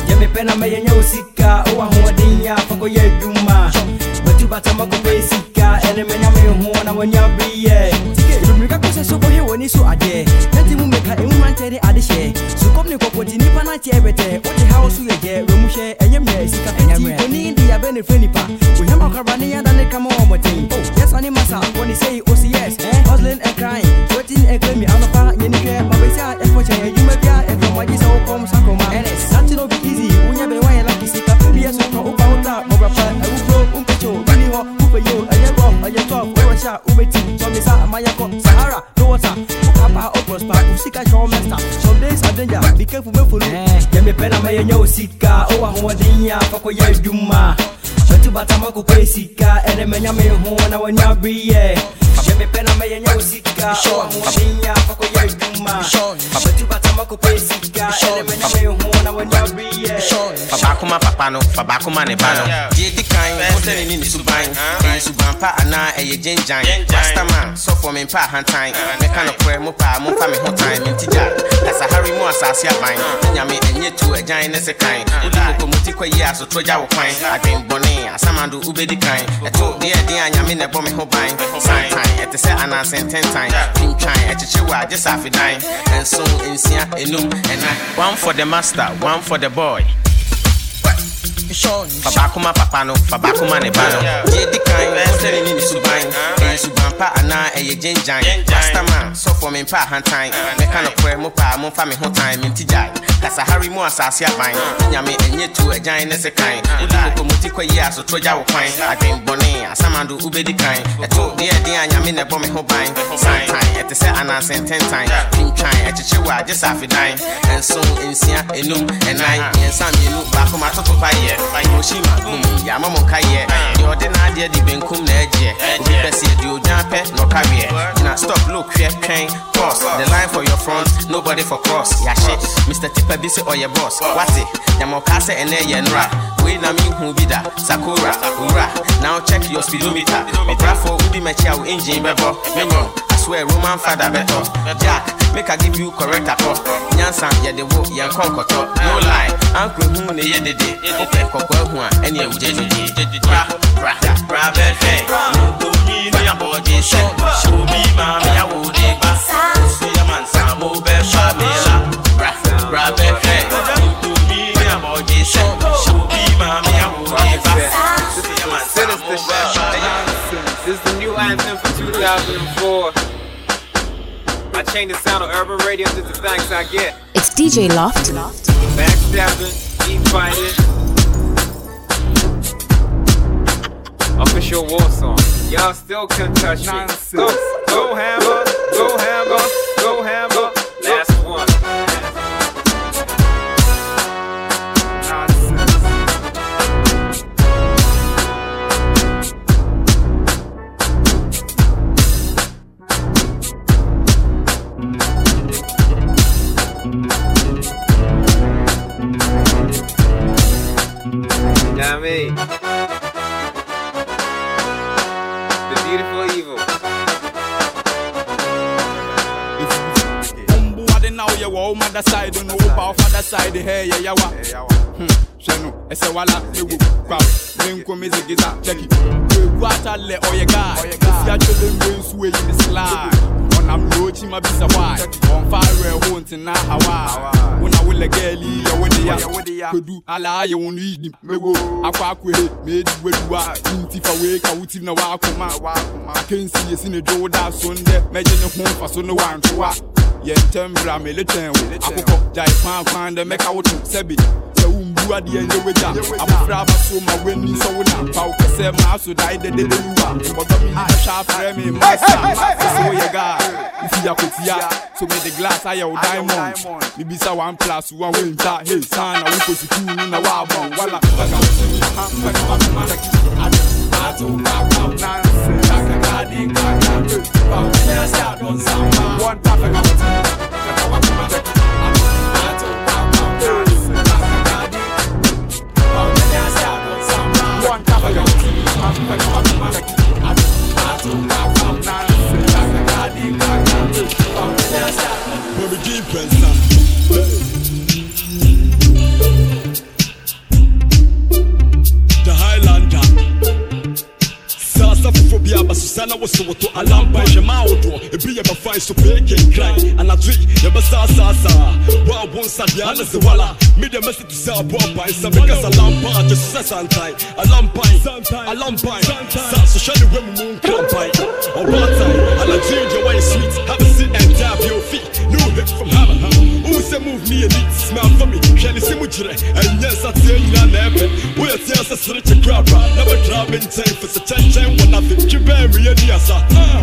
[SPEAKER 2] yɛ mepɛ na mɛyɛ nyɛ wo sika wowɔ ahoɔden a fakɔyɛ adwuma mɛtu bata makɔpɛ sika ɛne manya me ho na w'ani abereyɛ mmirika kɔ sɛ so kɔhwɛ w'ani so adeɛ nante mu mmɛka ɛmu mmerantɛ de ade hyɛ sukɔm ne kɔkɔti nnipa no ateɛ bɛtɛ wote haw so yɛ gyɛ wɛmu hwɛ ɛnyɛ mmerɛ sika enti ɔni de yɛbɛ ne frɛ nipa. Wohwɛ makɔraba ne yɛda ne kama wɔ mmɔten yes ane masa wɔne sei ɔsi yes hustling and crying sweating and claiming anɔpa nyɛni hwɛ mabɛsi a ɛfɔ kyɛn adwuma bi a ɛdɔm wagye sɛ wokɔm sakoma nante no be easy. Wonyɛ bɛn woayɛ laki sika pbs tɔ wopa wo ta ɔbrapa awufuro wompɛkyɛw bini hɔ wofɛ yo ɛyɛ rɔf ɛyɛ tɔf wɔwɔhyɛ a wobɛti sɔmesa amayɛkɔ sahara no water. Wokapa o prosper wo sika hyɛ wo mɛsta some days are danger. Be careful mɛfolo yɛ mepɛ na mɛyɛ nyɛ wo sika wowɔ ahoɔden a fakɔyɛ adwuma mɛtu bata makɔpɛ sika ɛne manya me ho na w'ani abereyɛ yɛ mepɛ na mɛyɛ nyɛ wo sika wowɔ ahoɔden a fakɔyɛ adwuma mɛtu bata makɔpɛ sika ɛne manya me ho na w'ani abereyɛ
[SPEAKER 53] Fabakuma papa no, fabakuma ne ba no. Die di kan, wo sɛ ne ni ne suban. Ɛyɛ suban pa anaa ɛyɛ gyenjan. Rastaman, sɔfo me mpa ahantan. Mɛka no korɛ mo paa mo mfa me ho tan. Me nti gya, kasahare mu asase aban. Nyame ɛnyɛ tu agyan ne se kan. Wodi mokomuti kɔ yie asotro gya wo Adwenbɔne, asamado wobɛdi kan. Ɛto deɛ ɛden a na ɛbɔ me ho ban. Santan, ɛte sɛ anaasɛ ntɛntan. Twintwan, ɛkyekyere wɔ agye sɛ afidan. Nson, nsia, enum, ɛnan. One for the master, one for the boy. Fabakuma papa no, fabakuma ne ba no. Die di kan, ne ni ne suban. Ɛyɛ suban pa anaa ɛyɛ gyenjan. Rastaman, sɔfo me mpa ahantan. Mɛka no korɛ mo paa mo mfa me ho tan. Me nti gyae, kasahare mu asase aban. Nyame ɛnyɛ tu agyan ne se kan. Wodi mokomuti kɔ yie asotro gya wo kwan. Adwenbɔne, asamado wobɛdi kan. Ɛto deɛ ɛden a nyame na ɛbɔ me ho ban. Santan, ɛte sɛ anaasɛ ntɛntan. Twintwan, ɛkyekyere wɔ agye sɛ afidan. Nson, nsia, enum, ɛnan, mmiɛnsa, mmienu, baako matoto payɛ. Hiroshima, boom, yama mo nkaeɛ. Deɛ ɔde n'adeɛ de benkum na ɛgyeɛ. Obi bɛseɛ deɛ odwan pɛ na ɔkaweɛ. Gyina stop, look, hwɛ, twɛn, pause. The line for your front, nobody for cross. Yahye, Mr. Tipper bi sɛ ɔyɛ boss. Wate, nyama ɔka sɛ ɛnɛ yɛ nnora. Wei na mehu bi da, Sakura, owura. Now check your speedometer. Ɔbrafo, wodi m'akyi a wo engine bɛbɔ. Menyo, I swear Roman father bɛtɔ. Jack, make I give you correct akɔ. Nyansa, yɛde wo, yɛn kɔ nkɔtɔ. No lie, ankle hu ne yɛ dede. Wopɛ kɔkɔɔ hu a, ɛne ɛwo gye dwodwe. Bra, bra, bra bɛhwɛ. Ntomi ne abɔgye sɛ. Obi ma me awo de gba. Suya mansa mo bɛfa me la. Bra, bra bɛhwɛ. Ntomi ne abɔgye sɛ. Obi ma me awo de gba. Suya mansa mo bɛfa me la.
[SPEAKER 54] This is the new anthem for 2004. I changed the sound of urban radio to the thanks I get.
[SPEAKER 21] It's DJ Loft.
[SPEAKER 54] Backstabbing, eat fighting. Official war song. Y'all still couldn't touch me. Go, go go hammer, go hammer. Yeah,
[SPEAKER 55] Umbuade now ye wo mother side no wo ba father side hey ye yawa. Hmm, hwɛ no ɛsɛ wala ewu kwa me nko me zigiza check it. Ewu atale oye guy. Si atwele mwe nsu eyi ne slide. Ɔnam lochi ma bisa why. On fire ho ntina hawa. Wona wo le girlie ye wo de ya. Kodu ala ye wo ni di mewo. Akwa akwe he me di wedua. Nti fa we ka wuti na wa akoma. Akensi yesi ne dwo da so nde. Meje ne ho fa so no wantoa. Yɛntɛm bra mele twɛn wo akokɔ gyae kwan kwan dɛ mɛka wo to sɛbi sɛ wombu adeɛ nyɛ wagya abofra aba so ma w'ani sɛ wo na pa wo kɛsɛ maa so dae dɛdɛdɛ wuwa bɔdɔ me bɛhwɛ afrɛ me masa sɛ woyɛ gaa wofi akotia so mede glass ayɛ wo diamond mebisa one plus one wontwa hei saa na wokɔ sukuu no na woabɔn wala One
[SPEAKER 56] Baby, deep inside. Aba susana wo so woto alamba hwɛ ma wodoɔ ebi yɛ bɛfae so pee kenkran anadwo yɛbɛsaasaasa wo a wo nsa se wala medeɛ mɛsi to sɛ aboa pae sɛ mekasa lampa agye so sɛ santae alampan alampan sa so ne wa mu mu nkrampan ɔbaatae anadwo yi wɔyɛ from hammer Who say move me a bit, smile for me, hwɛ ne se mu kyerɛ ɛnyɛ nsateɛ nyinaa na ɛpɛ woyɛ teɛ sɛ serekye krabra na bɛdra me nkyɛn fi sɛ kyɛnkyɛn wɔ nafe twe bɛɛ meyɛ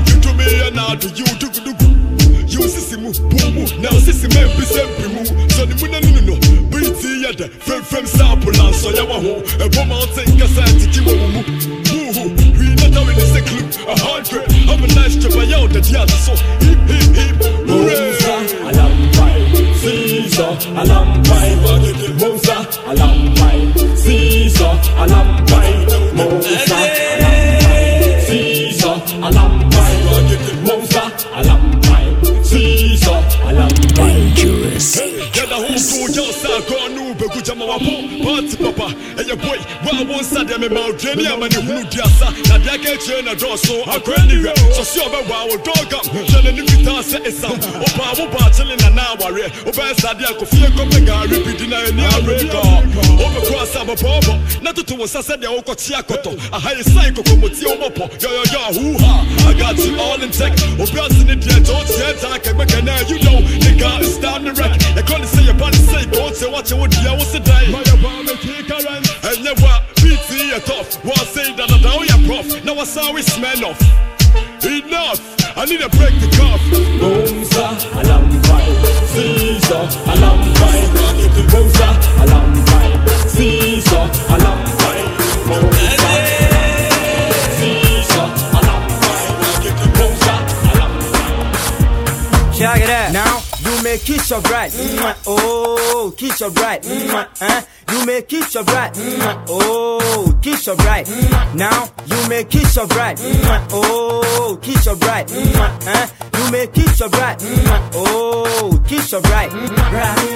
[SPEAKER 56] you do me yɛ na ado you dugudugu you sisi mu boom mu na sisi mɛ mpi sɛ mpi mu sɛ ne mu na nunu no bt yɛ dɛ femfem sɛ ambulance ɔyɛ wɔ ho ɛbɔ mountain kasa atiki wɔ wo mu Woohoo, we not doing this a clue, a hundred. I'm a nice trip, I yelled the other so hip hip hip. Hooray!
[SPEAKER 22] Caesar, alampai, Musa, alampai, Caesar, alampai, Musa, alampai, Caesar, alampai, Musa, alampai, Caesar, alampai. Dangerous.
[SPEAKER 56] Get the whole school just a no party papa. Ne hunu na na wo wo na na wo i got you all in tech don't set ta ke me kana you know. Nigga is down the wreck. They call it say your body say go say what you would do what's the day my about me kick around and you what BT a tough. What say that I know you prof. Now I saw we smell off. Enough. I need a break to cough.
[SPEAKER 22] Musa, alampai, Caesar, alampai, Musa, alampai, Caesar, alampai, Musa, Caesar, alampai, Musa,
[SPEAKER 57] Check it out. Now you may kiss your bride. Mwah. Oh, kiss your bride. Eh? You may kiss your bride. Mwah. Oh, kiss your bride. Now you may kiss your bride. Oh, kiss your bride. Eh? You may kiss your bride. Oh, kiss your bride. Bride,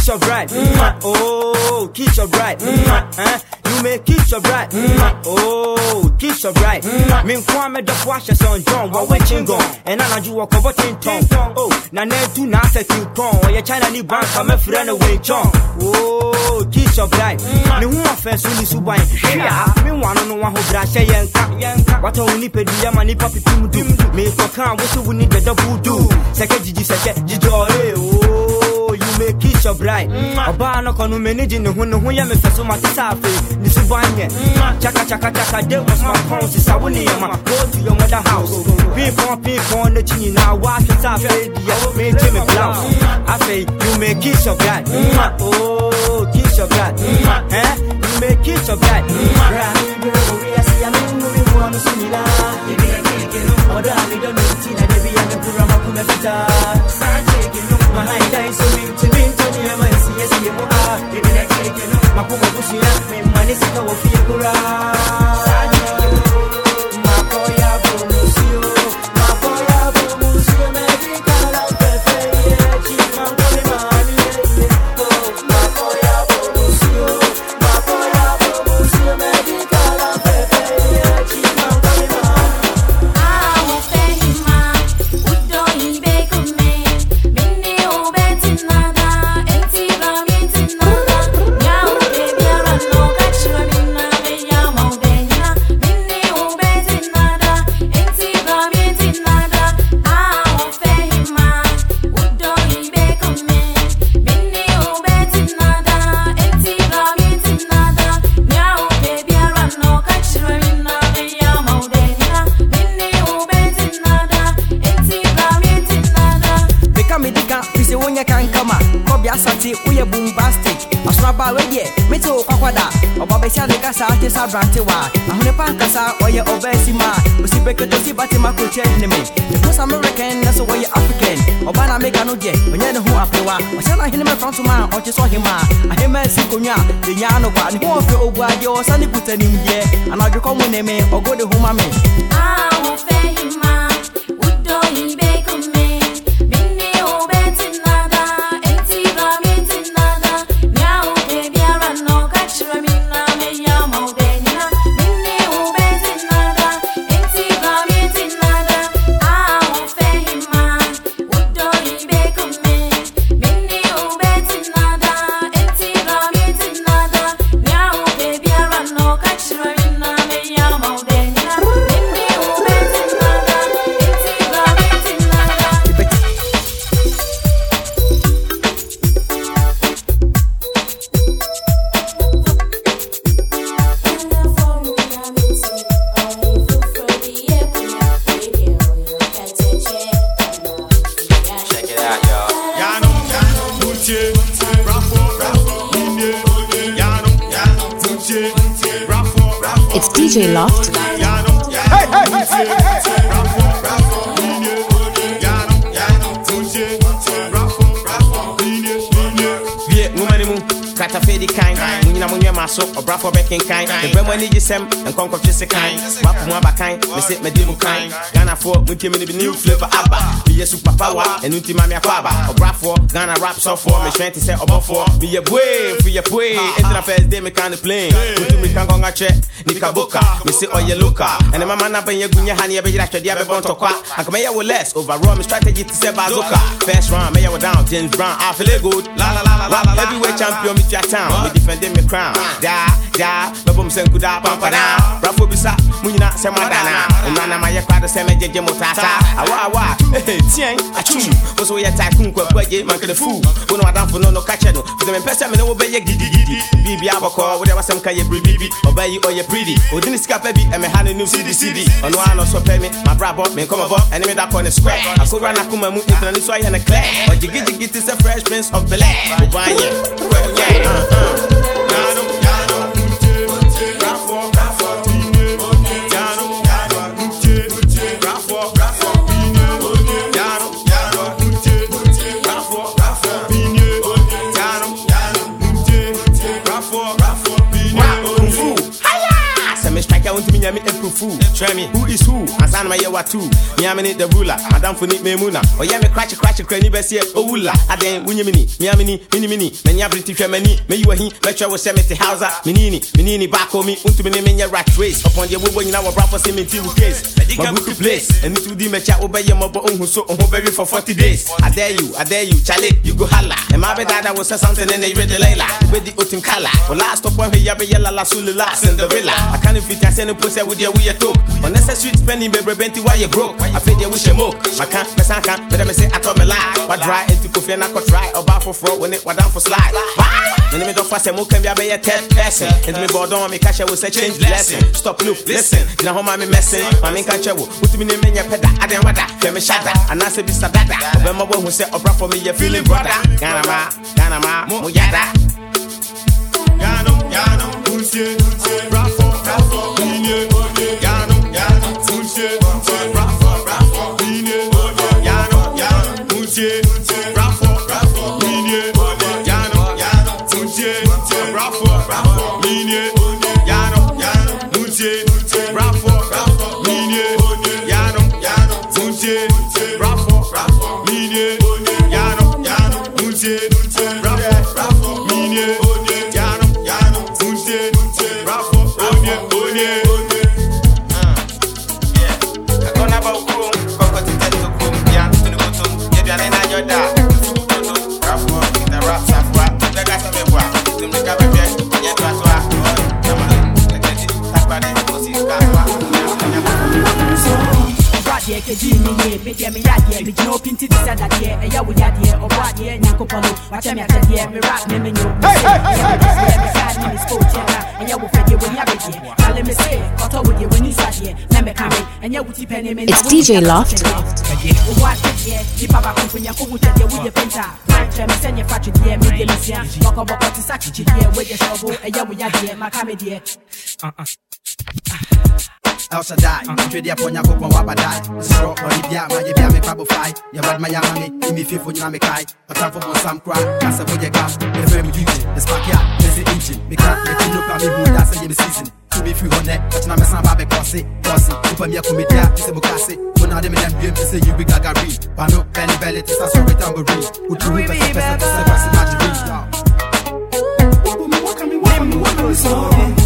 [SPEAKER 57] it you your bride. Mwah. Oh, kiss your bride. Mwah. Eh? You may kiss your bride. Mwah. Oh, kiss your bride. Me nkwa me the wash son John wa wetching gone. And I do walk over tin tong. Oh, na ne do na set you pon. Or your China ni bank come friend away chong. Oh, kiss your bride. Me hu offense ni suban. Hia, me wano no wa ho bra hye yenka. What on ni pedi ya mani papi pim do. Me ko kan wo so woni the double do. Seke jiji seke jijo eh. Oh, kiss your bride. Oba no me ni di ne ho ne ho ya me feso ma tisa afi. Ni suban ye. Chaka chaka chaka de was my phone si sa woni ya. Go to your mother house. Pin pon pin pon the chini na wa tisa afi. Dia me Brown. Afi, you may kiss your bride. Oh, kiss your bride. Eh? You may kiss your bride. Bride, girl, we I'm in the. If you ain't taking no order, I don't know it's in a baby and the program of the fita. My high die so me to me to me my see. If you sit no fi kura.
[SPEAKER 4] Kasa ate sa brante wa Ahune pa kasa oye obesi ma Osi beke to si bate ma ko change me The first American na so oye African. Oba na mega no die onye ne ho apewa. Osia na hene me front ma oche so hima. Ahema si konya de nya no kwa. Ne ho fe obu ade o sa ne kuta nim die Anadwe komo ne me. Ogode ho ma me
[SPEAKER 7] Check
[SPEAKER 53] mu ani gye sɛm nkɔnkɔtwe se kan wapo mu aba kan mese madi mu kan ghanafoɔ montie me no bi new flavor aba meyɛ super power. Ɛno nti ma meakɔ aba ɔbrafoɔ ghana rap sɔfoɔ mehwɛn te sɛ ɔbɔfoɔ meyɛ bue fiyɛ pue ɛntina first day meka no plane wotu meka nkɔnka kyɛ nika boka mese ɔyɛ loka ɛne mama na bɛnyɛ gu nyɛ ha ne yɛbɛyera twɛdeɛ bɛbɔ ntɔkwa anka mɛyɛ wo less overall me strategy te sɛ bazoka first round mɛyɛ wo down james brown I feel good. La la la la la heavyweight champion me tia town. Me defending me crown. Da da bɛbɔ m sɛ nkuda pampa down brafo bisa mu nyina sɛ moadana ɔmra na mayɛ kwado sɛ mɛgyegye mo awa ehe tiɛn atwum wo so woyɛ tycoon kwaku agye mankene fuu wo ne wadamfo no no ka kyɛ no fisɛ mempɛ sɛ mene wobɛyɛ gidigidi biribia bɔkɔ wode wasɛm ka yɛ biribibi ɔbɛyi ɔyɛ pretty ɔdi ne sika pa bi ɛmɛha no nim cdcd ɔno a na ɔsɔ pɛ me mabrabɔ menkɔmɔbɔ ɛne me dakɔ ne square akowura nakoma mu ntina ne so ayɛ ne clɛ ɔgyegegyegi te sɛ fresh prince of belɛ wobanyɛ kwɛnyɛ me strike a wontumi nya me. Try me, who is who? Asan my year two. Me am the ruler. Madam for need me muna. Oh yeah, me cratch cratch cranny best here. Oh wula. Aden wunya mini. Me am mini mini mini. Me nya briti hwe mani. Me you a hin. Me try was me te house. Minini minini back on me. Unto me me nya rat race. Upon the wo nyina wo bra for see me ti wo case. My book place. And it will be me cha obey your mobile on so on very for 40 days. I dare you, I dare you, Charlie, you go holla. And my bed that was something and they read the Layla. With the otim color. Well last up one here be yella la sulula Cinderella. I can't fit I send a pussy with your we are talk. Unnecessary spending baby benti while you broke. I feel you wish you moke. I can't mess I can't. But I say I told me lie. But dry into coffee and I could try. Or bar for fraud when it was down for slide. Why? When me don't fast and can be a better third person. And me board on me catch with a change blessing. Stop look, listen. Now how me messing. My main catch you. Put me in your peda. I didn't. Feel me shada. And I say be sadada. But my boy who say opera for me, you feeling brother. Ganama, Ganama, Muyada.
[SPEAKER 56] Yano, Yano, Tunche, Rafo, Rafo, Ine, Yano, Yano,
[SPEAKER 53] bebwa, tum
[SPEAKER 52] Ọbadeɛ kɛgye me yie medeɛ meyadeɛ megyina opi nti te sɛ dadeɛ ɛyɛ wo yadeɛ ɔboadeɛ nyankopɔn no wakyɛ me akyɛdeɛ me rap ne menyo mesade ne spɔtiɛ na ɛnyɛ wo fɛdeɛ w'ani abɛdeɛ ale me se ɔtɔ wo deɛ w'ani sadeɛ na mɛka me ɛnyɛ wo ti pɛ ne me na
[SPEAKER 2] It's DJ Loft.
[SPEAKER 52] wobo atɛdeɛ nipa baako mpo nyako wo woyɛ penta kyerɛ me sɛ nyɛfa twedeɛ medeɛ mesia bɔkɔbɔkɔ te sa kyekyedeɛ woyɛ hyɛbo ɛyɛ wo yadeɛ maka me deɛ
[SPEAKER 57] El Shaddai, Twede upon your book, Wabadai, Zero, or Libya, my Yabia, me Pabo Fly, Yabad my Yamami, give me fearful Yamai, a time for some cry, Casa Boya Gam, the very duty, the spark ya, the engine, me can't let you look at me who that's a season. To be free on that, but now I'm some baby bossy, bossy, Super Mia Comedia, it's a Mukasi, when I didn't them to say you big Gagari, Pano, Belly Belly, it's a sorry tambourine, would you be better, it's a passive magic.
[SPEAKER 58] I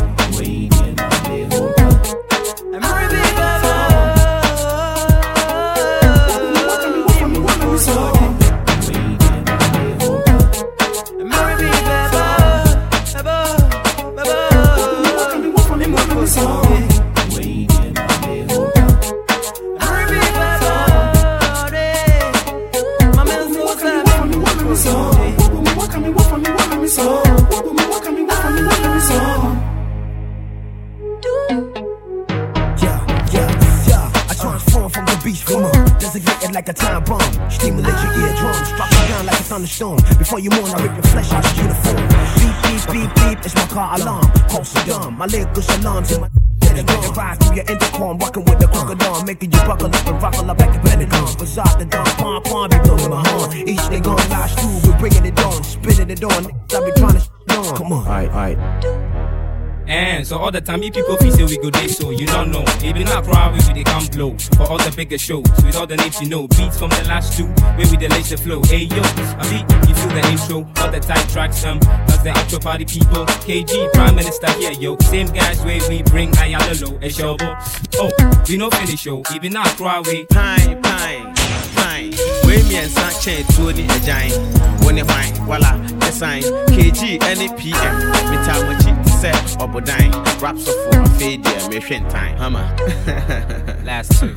[SPEAKER 58] Before you mourn, I rip your flesh out your uniform. Beep, beep, beep, beep, it's my car alarm. Call Saddam, my lyrical alarms in my Pentagon. Rise through your intercom, rocking with the crocodile, making you buckle up and rockle up like a pentagon. Facade the dawn, palm, palm, be blowing my horn. Each day gonna last through, we're bringing it on, spinning it on. I be trying to sh- on. Come on. Alright, alright.
[SPEAKER 59] And so all the time, if people feel say we go day so you don't know. Even our crowd, we they come blow for all the bigger shows. With all the names you know, beats from the last two, where we the laser flow. Hey yo, I beat, you feel the intro, all the tight tracks, um, that's the actual party people. KG, Prime Minister here, yo. Same guys where we bring Ayalolo, a show. Oh, we no finish show, even we.
[SPEAKER 53] Pine, pine, pine. Where me and Sanchez, Tony, a giant. When it wine, voila, the sign. KG, any PM, me tell my cheat, set, or bodine. Raps of for a fade, yeah, me time, hammer.
[SPEAKER 59] Last two.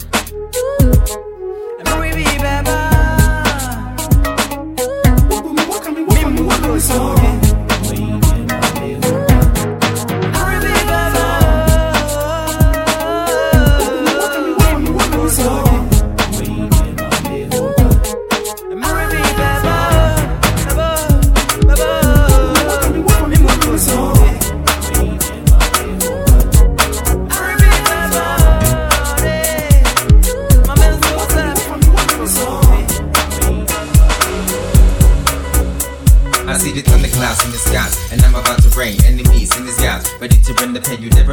[SPEAKER 60] I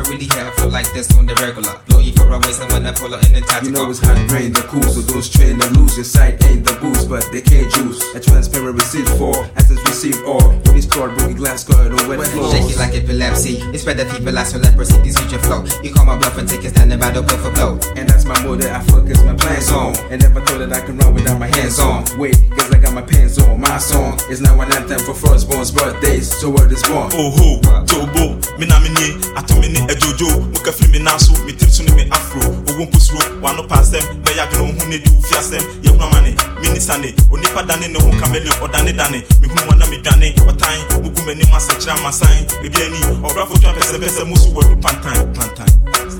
[SPEAKER 60] really have feel like this on the regular. Blow your runways and when I pull out in the tactical.
[SPEAKER 32] You know it's hot rain, the cool, so don't strain and lose. Your sight ain't the boost, but they can't juice. A transparent receipt for access receive all. When it's stored, broken glass cut on wet floors.
[SPEAKER 60] Shake it like epilepsy. It's spread the people as leprosy. These future flow. You call my bluff and take a stand about open for blow.
[SPEAKER 32] And that's my mode that I focus my plans on. And never thought that I can run without my hands on. Wait, cause I got my pants on. My song is now an anthem for firstborn's birthdays. So word is born.
[SPEAKER 22] Oh, oho tobo me na me nie ato me ne eh, ajojo muka firi me nan so me tiri so me afro owo mposuro wano pa asɛm bɛyɛ adwene wo ho ne di wo fi asɛm yɛhunu ama ne me ni sane onipa dane ne ho kameleon ɔdane dane mehunu wɔ na medwane ɔtan mugu m'anim asɛkyerɛ amasan baabi ani ɔbrafo twa pɛsɛpɛsɛ mu so wɔdu pantan pantan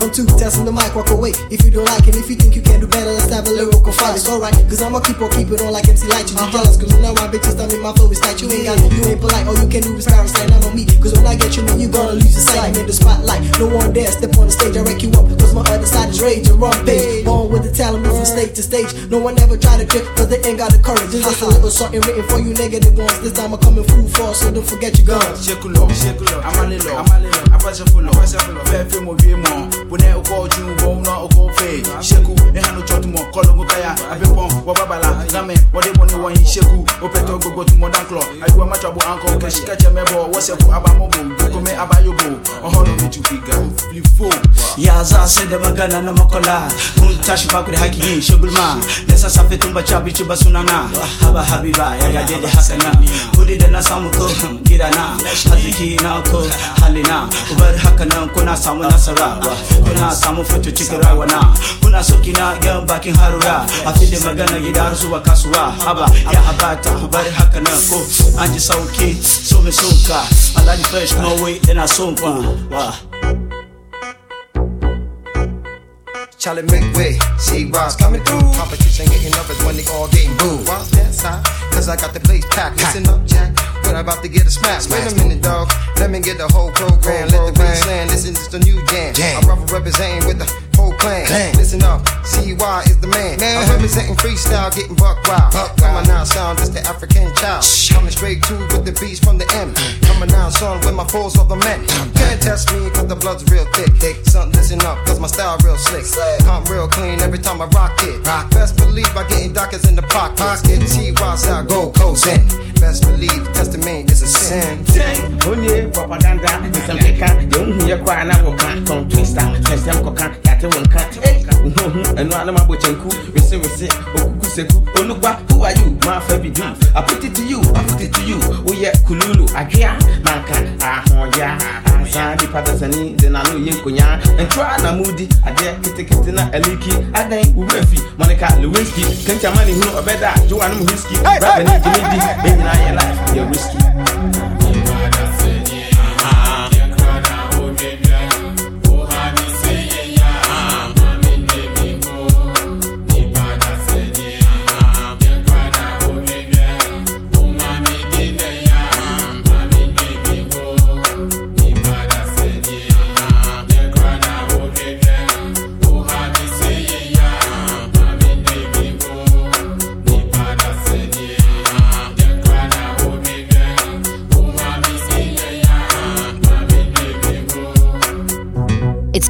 [SPEAKER 2] I'm too testing the mic, walk away. If you don't like it, if you think you can do better, let's have a lyrical fight. It's alright, cause I'ma keep on keeping on like MC Lyte. You just jealous, cause when I rhyme, bitches tell me my flow is tight. You ain't got it, you ain't polite. All you can do is power stand out on me. Cause when I get you, then you gonna lose your sight. I'm in the spotlight, no one dare step on the stage. I wreck you up, cause my other side is rage and wrong page. Born with the talent, move from stage to stage. No one ever try to trip, cause they ain't got the courage. It's just a little something written for you negative ones. This time I'm coming full force, so don't forget your guns.
[SPEAKER 61] Shekulo, shekulo, amalilo, amalilo, apasefulo, apasefulo, fefe mo vie mo, bune uko ju wo na uko fe. Sheku, e hanu chotu mo, kolo ngo kaya, abepon, wababala, game, wade boni wa yin sheku, opeto gogo tu mo dan klo. Ayuwa machabu anko, kashika chemebo, waseku abamobo, gukome abayobo, ohono mi chufiga, flifo.
[SPEAKER 47] ya za sai da magana na makola. Mun tashi baku da haƙi yin shugulma. Da sassafe tun bacci abinci ba sunana haba habiba ya gaje da haka na kudi da na samu ko gida na arziki na ko halina. Ku bar haka nan kuna samu nasara. Kuna samu fito cikin rawa na kuna soki na yan bakin harura a fi da magana gida har zuwa kasuwa haba ya abata ku bar haka nan ko. An ji sauki so mai soka alhaji fresh no way ina son ku
[SPEAKER 41] Charlie make way, see what's coming through. Competition getting up is when they all getting booed. Why's that side? Cause I got the place packed. Listen up, Jack. We're about to get a smash. Wait a minute, dog. Let me get the whole program. Let the land. This is just a new jam. I'm rough representing with the whole clan. Listen up, CY is the man. man. I'm representing freestyle, getting buck wild. Coming out sound, just the African child. Coming straight to with the beats from the M. Coming out son with my foes of the men. Can't test me cause the blood's real thick. thick. Son, listen up, cause my style real slick. I'm real clean every time I rock it. Rock. Best believe I getting dockers in the pocket. Pocket CY side, go coast in. Best believe testament is a sin.
[SPEAKER 53] onye propaganda nsɛm keka deɛ wohu yɛ koraa na woka tɔn twista twɛnsɛm kɔka yɛate wo nka wohuhu ɛno a na mabɔ kyɛnku wesewese okuku seku. Onugba who are you? Maafa bi du I put it to you I put it to you. Oh, Woyɛ kululu adwea manka ahoya ansa nipa dasani de nano yɛ nkonya ntwa na mudi adeɛ ketekete na aliki adan wowura fi monica lewinsky. Kenkyama ne hunu ɔbɛda gye wa nom whisky brabani gyemedi ɛnyinaa yɛ life. Yɛ whisky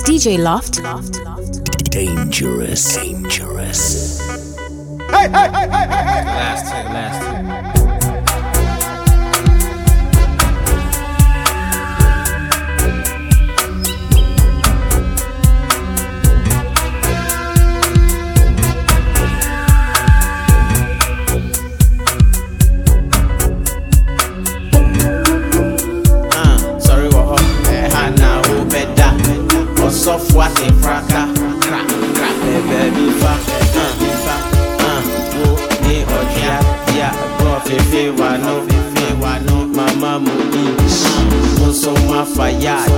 [SPEAKER 21] DJ Loft.
[SPEAKER 62] Dangerous. Dangerous.
[SPEAKER 59] Hey, hey, hey, hey, hey, hey. Last two, last two.
[SPEAKER 53] Ɔsɔfo ate fraka kra kra bɛbɛbi fa ah, fa ah, wo ne ɔdwea bia ɛbɔ fefe wano fe wano mama mu i. Mo so mafa yard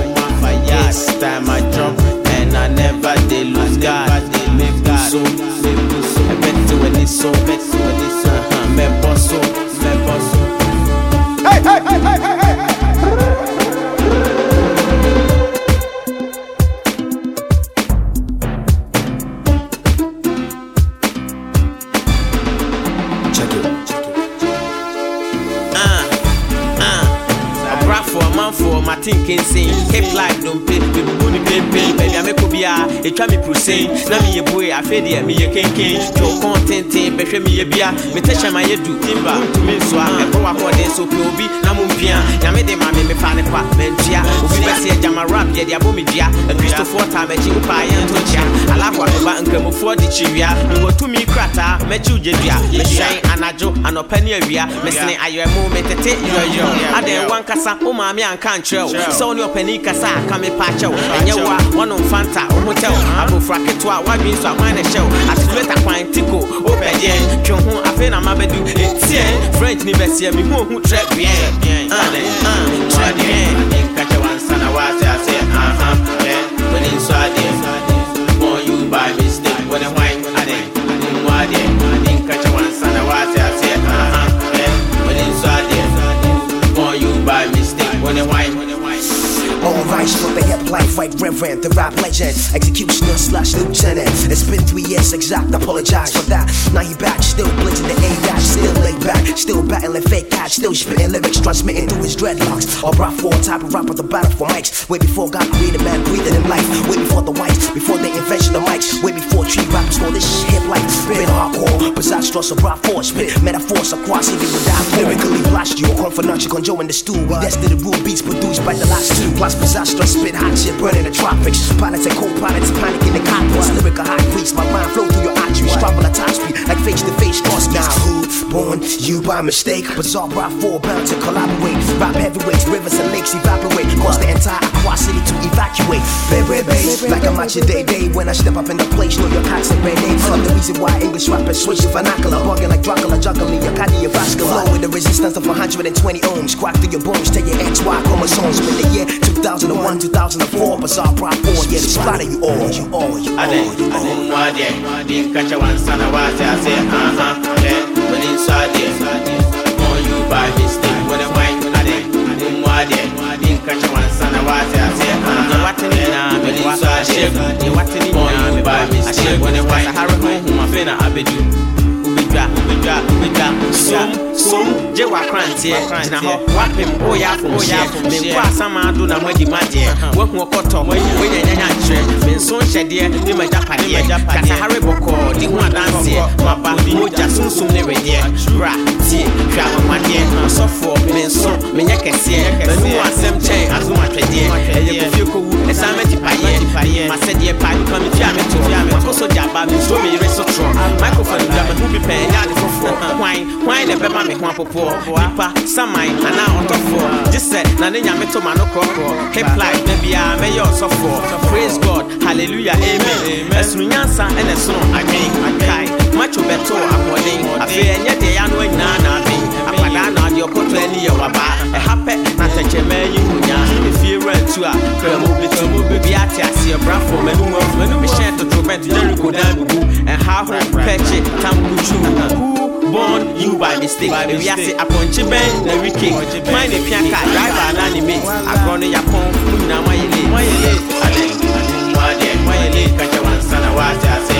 [SPEAKER 53] this time I drop and I never dey lose guard make so make so. Ɛbɛte w'ani so w'ani so so
[SPEAKER 59] Hey, hey, hey, hey, hey, hey.
[SPEAKER 53] Thinking sing. Keep life, don't ɛtwa me prusen na meyɛ bue afei deɛ meyɛ kenken twe wo kɔn tenten bɛhwɛ meyɛ bia. Mete hyɛ ma yɛ du timba ntumi nsoa ɛbɛ w'ahoɔden so pɛ obi na mompia nyame de ma me mefa ne kwa mantua obi bɛsɛ agyama rap deɛ de abɔ me dua akristofoɔ taa m'akyi wo paa yɛnto kyea alafo adoba nkramofoɔ de kyiwia mewɔ tumi krataa mɛkyi wo gyedua mehyɛn anadwo anɔpa ne awia mesene ayɔɛmo metete yɔyɔ adɛn wankasa wo maame anka nkyerɛ wo sɛ wo ne ɔpani kasa a ka me pa kyɛw ɛnyɛ wo a wɔnom fanta wo ho abofra ketewa woadwen so aman ne hyɛw atetueta kwan tiko wopɛdeɛn twe ho afei na mabɛdu ɛtiɛn french ne bɛseɛ me ho hu trɛ bien
[SPEAKER 58] exact, apologize for that. Now he back, still blitzing the A still laid back, still battling fake cats, still lyrics, transmitting through his dreadlocks. Or brought for type of rapper, the battle for mics. Way before God created man, breathing in life. Way before the whites, before the invention of mics. Way before tree rappers call this shit hip life. Been hardcore, besides stress of brought force, spit metaphors across even without lyrically blast you. Come for notch, conjure in the stew. We destined the rule beats produced by the last two. Plus disastrous, spit hot shit, burning the tropics. Pilots and co-pilots panic in the cockpits. Lyrical high priest, my mind flow through your arteries. Travel at top speed, like face to face cross. Now who born you by mistake? Bizarre brought four bound to collaborate. Rap heavyweights, rivers and lakes evaporate. Cause the entire Accra City to evacuate. Baby, baby, like I'm at your day day. When I step up in the place, know your cats and red names. I'm the reason why English rappers switch to vernacular. Bugging like Dracula, juggling your cardiovascular. Flow with the resistance of 120 ohms. Crack through your bones, take your XY chromosomes. In the year 2001, 2004, bizarre prop 4. Yeah, they splatter you all, you all, you all.
[SPEAKER 53] ade ade mwade nka kyɛ wansa na woase ase aha w'ani nso adeɛ born you by mistake ne nyinaa mede nso ahyɛ mu wate ne nyinaa mede by mistake when I wine sahara honhom afei na wobɛdwa wobɛdwa som som gye w'akranteɛ gyina hɔ woapem woyɛ afomhyeɛ menkɔ asamaado na moadi magyeɛ woahu ɔkɔtɔ woanya nyanya nkyerɛ menso nhyɛdeɛ ne magyapadeɛ kasahare bɔkɔɔ de ho adanseɛ maba mogya sunsum ne wedeɛ bra tie hwɛ ahomadeɛ ɔsɔfoɔ menso menyɛ kɛseɛ manu asɛm kyɛn asom atwɛdeɛ ɛyɛ kofie kɔwu ɛsan mɛgye payɛ masɛdeɛ pa nipa metua meto makɔ so gya ba mensuo meyere so torɔ microphone dwa me ho bi pɛn ɛnyɛ ade foforɔ hwan hwan na ɛbɛma nipa saman anaa ɔtɔfoɔ gye sɛ na ne nyame to ma no korɔkorɔ hip life na praise god hallelujah amen. Ɛsono nyansa ɛna ɛsono adwen kae macho bɛto ahoɔden afei ɛnyɛ deɛ na aben akwadaa na adeɛ ɔkɔtɔ ani yɛ pɛ na tɛkyɛma yi honya ɛfie rantu a kramo bɛtu bi ate aseɛ brafo m'anum afu mehyɛn totorobɛnt jeriko dan bubu ɛha ho pɛkye tamkutu who born you by mistake? Ewiase apɔnkye bɛn na wike kwan ne pia car driver na ne mate agorɔ no yapɔn mo nyinaa moayɛ late moayɛ late ade ade mo adeɛ moayɛ late kakyɛ wansa na waate ase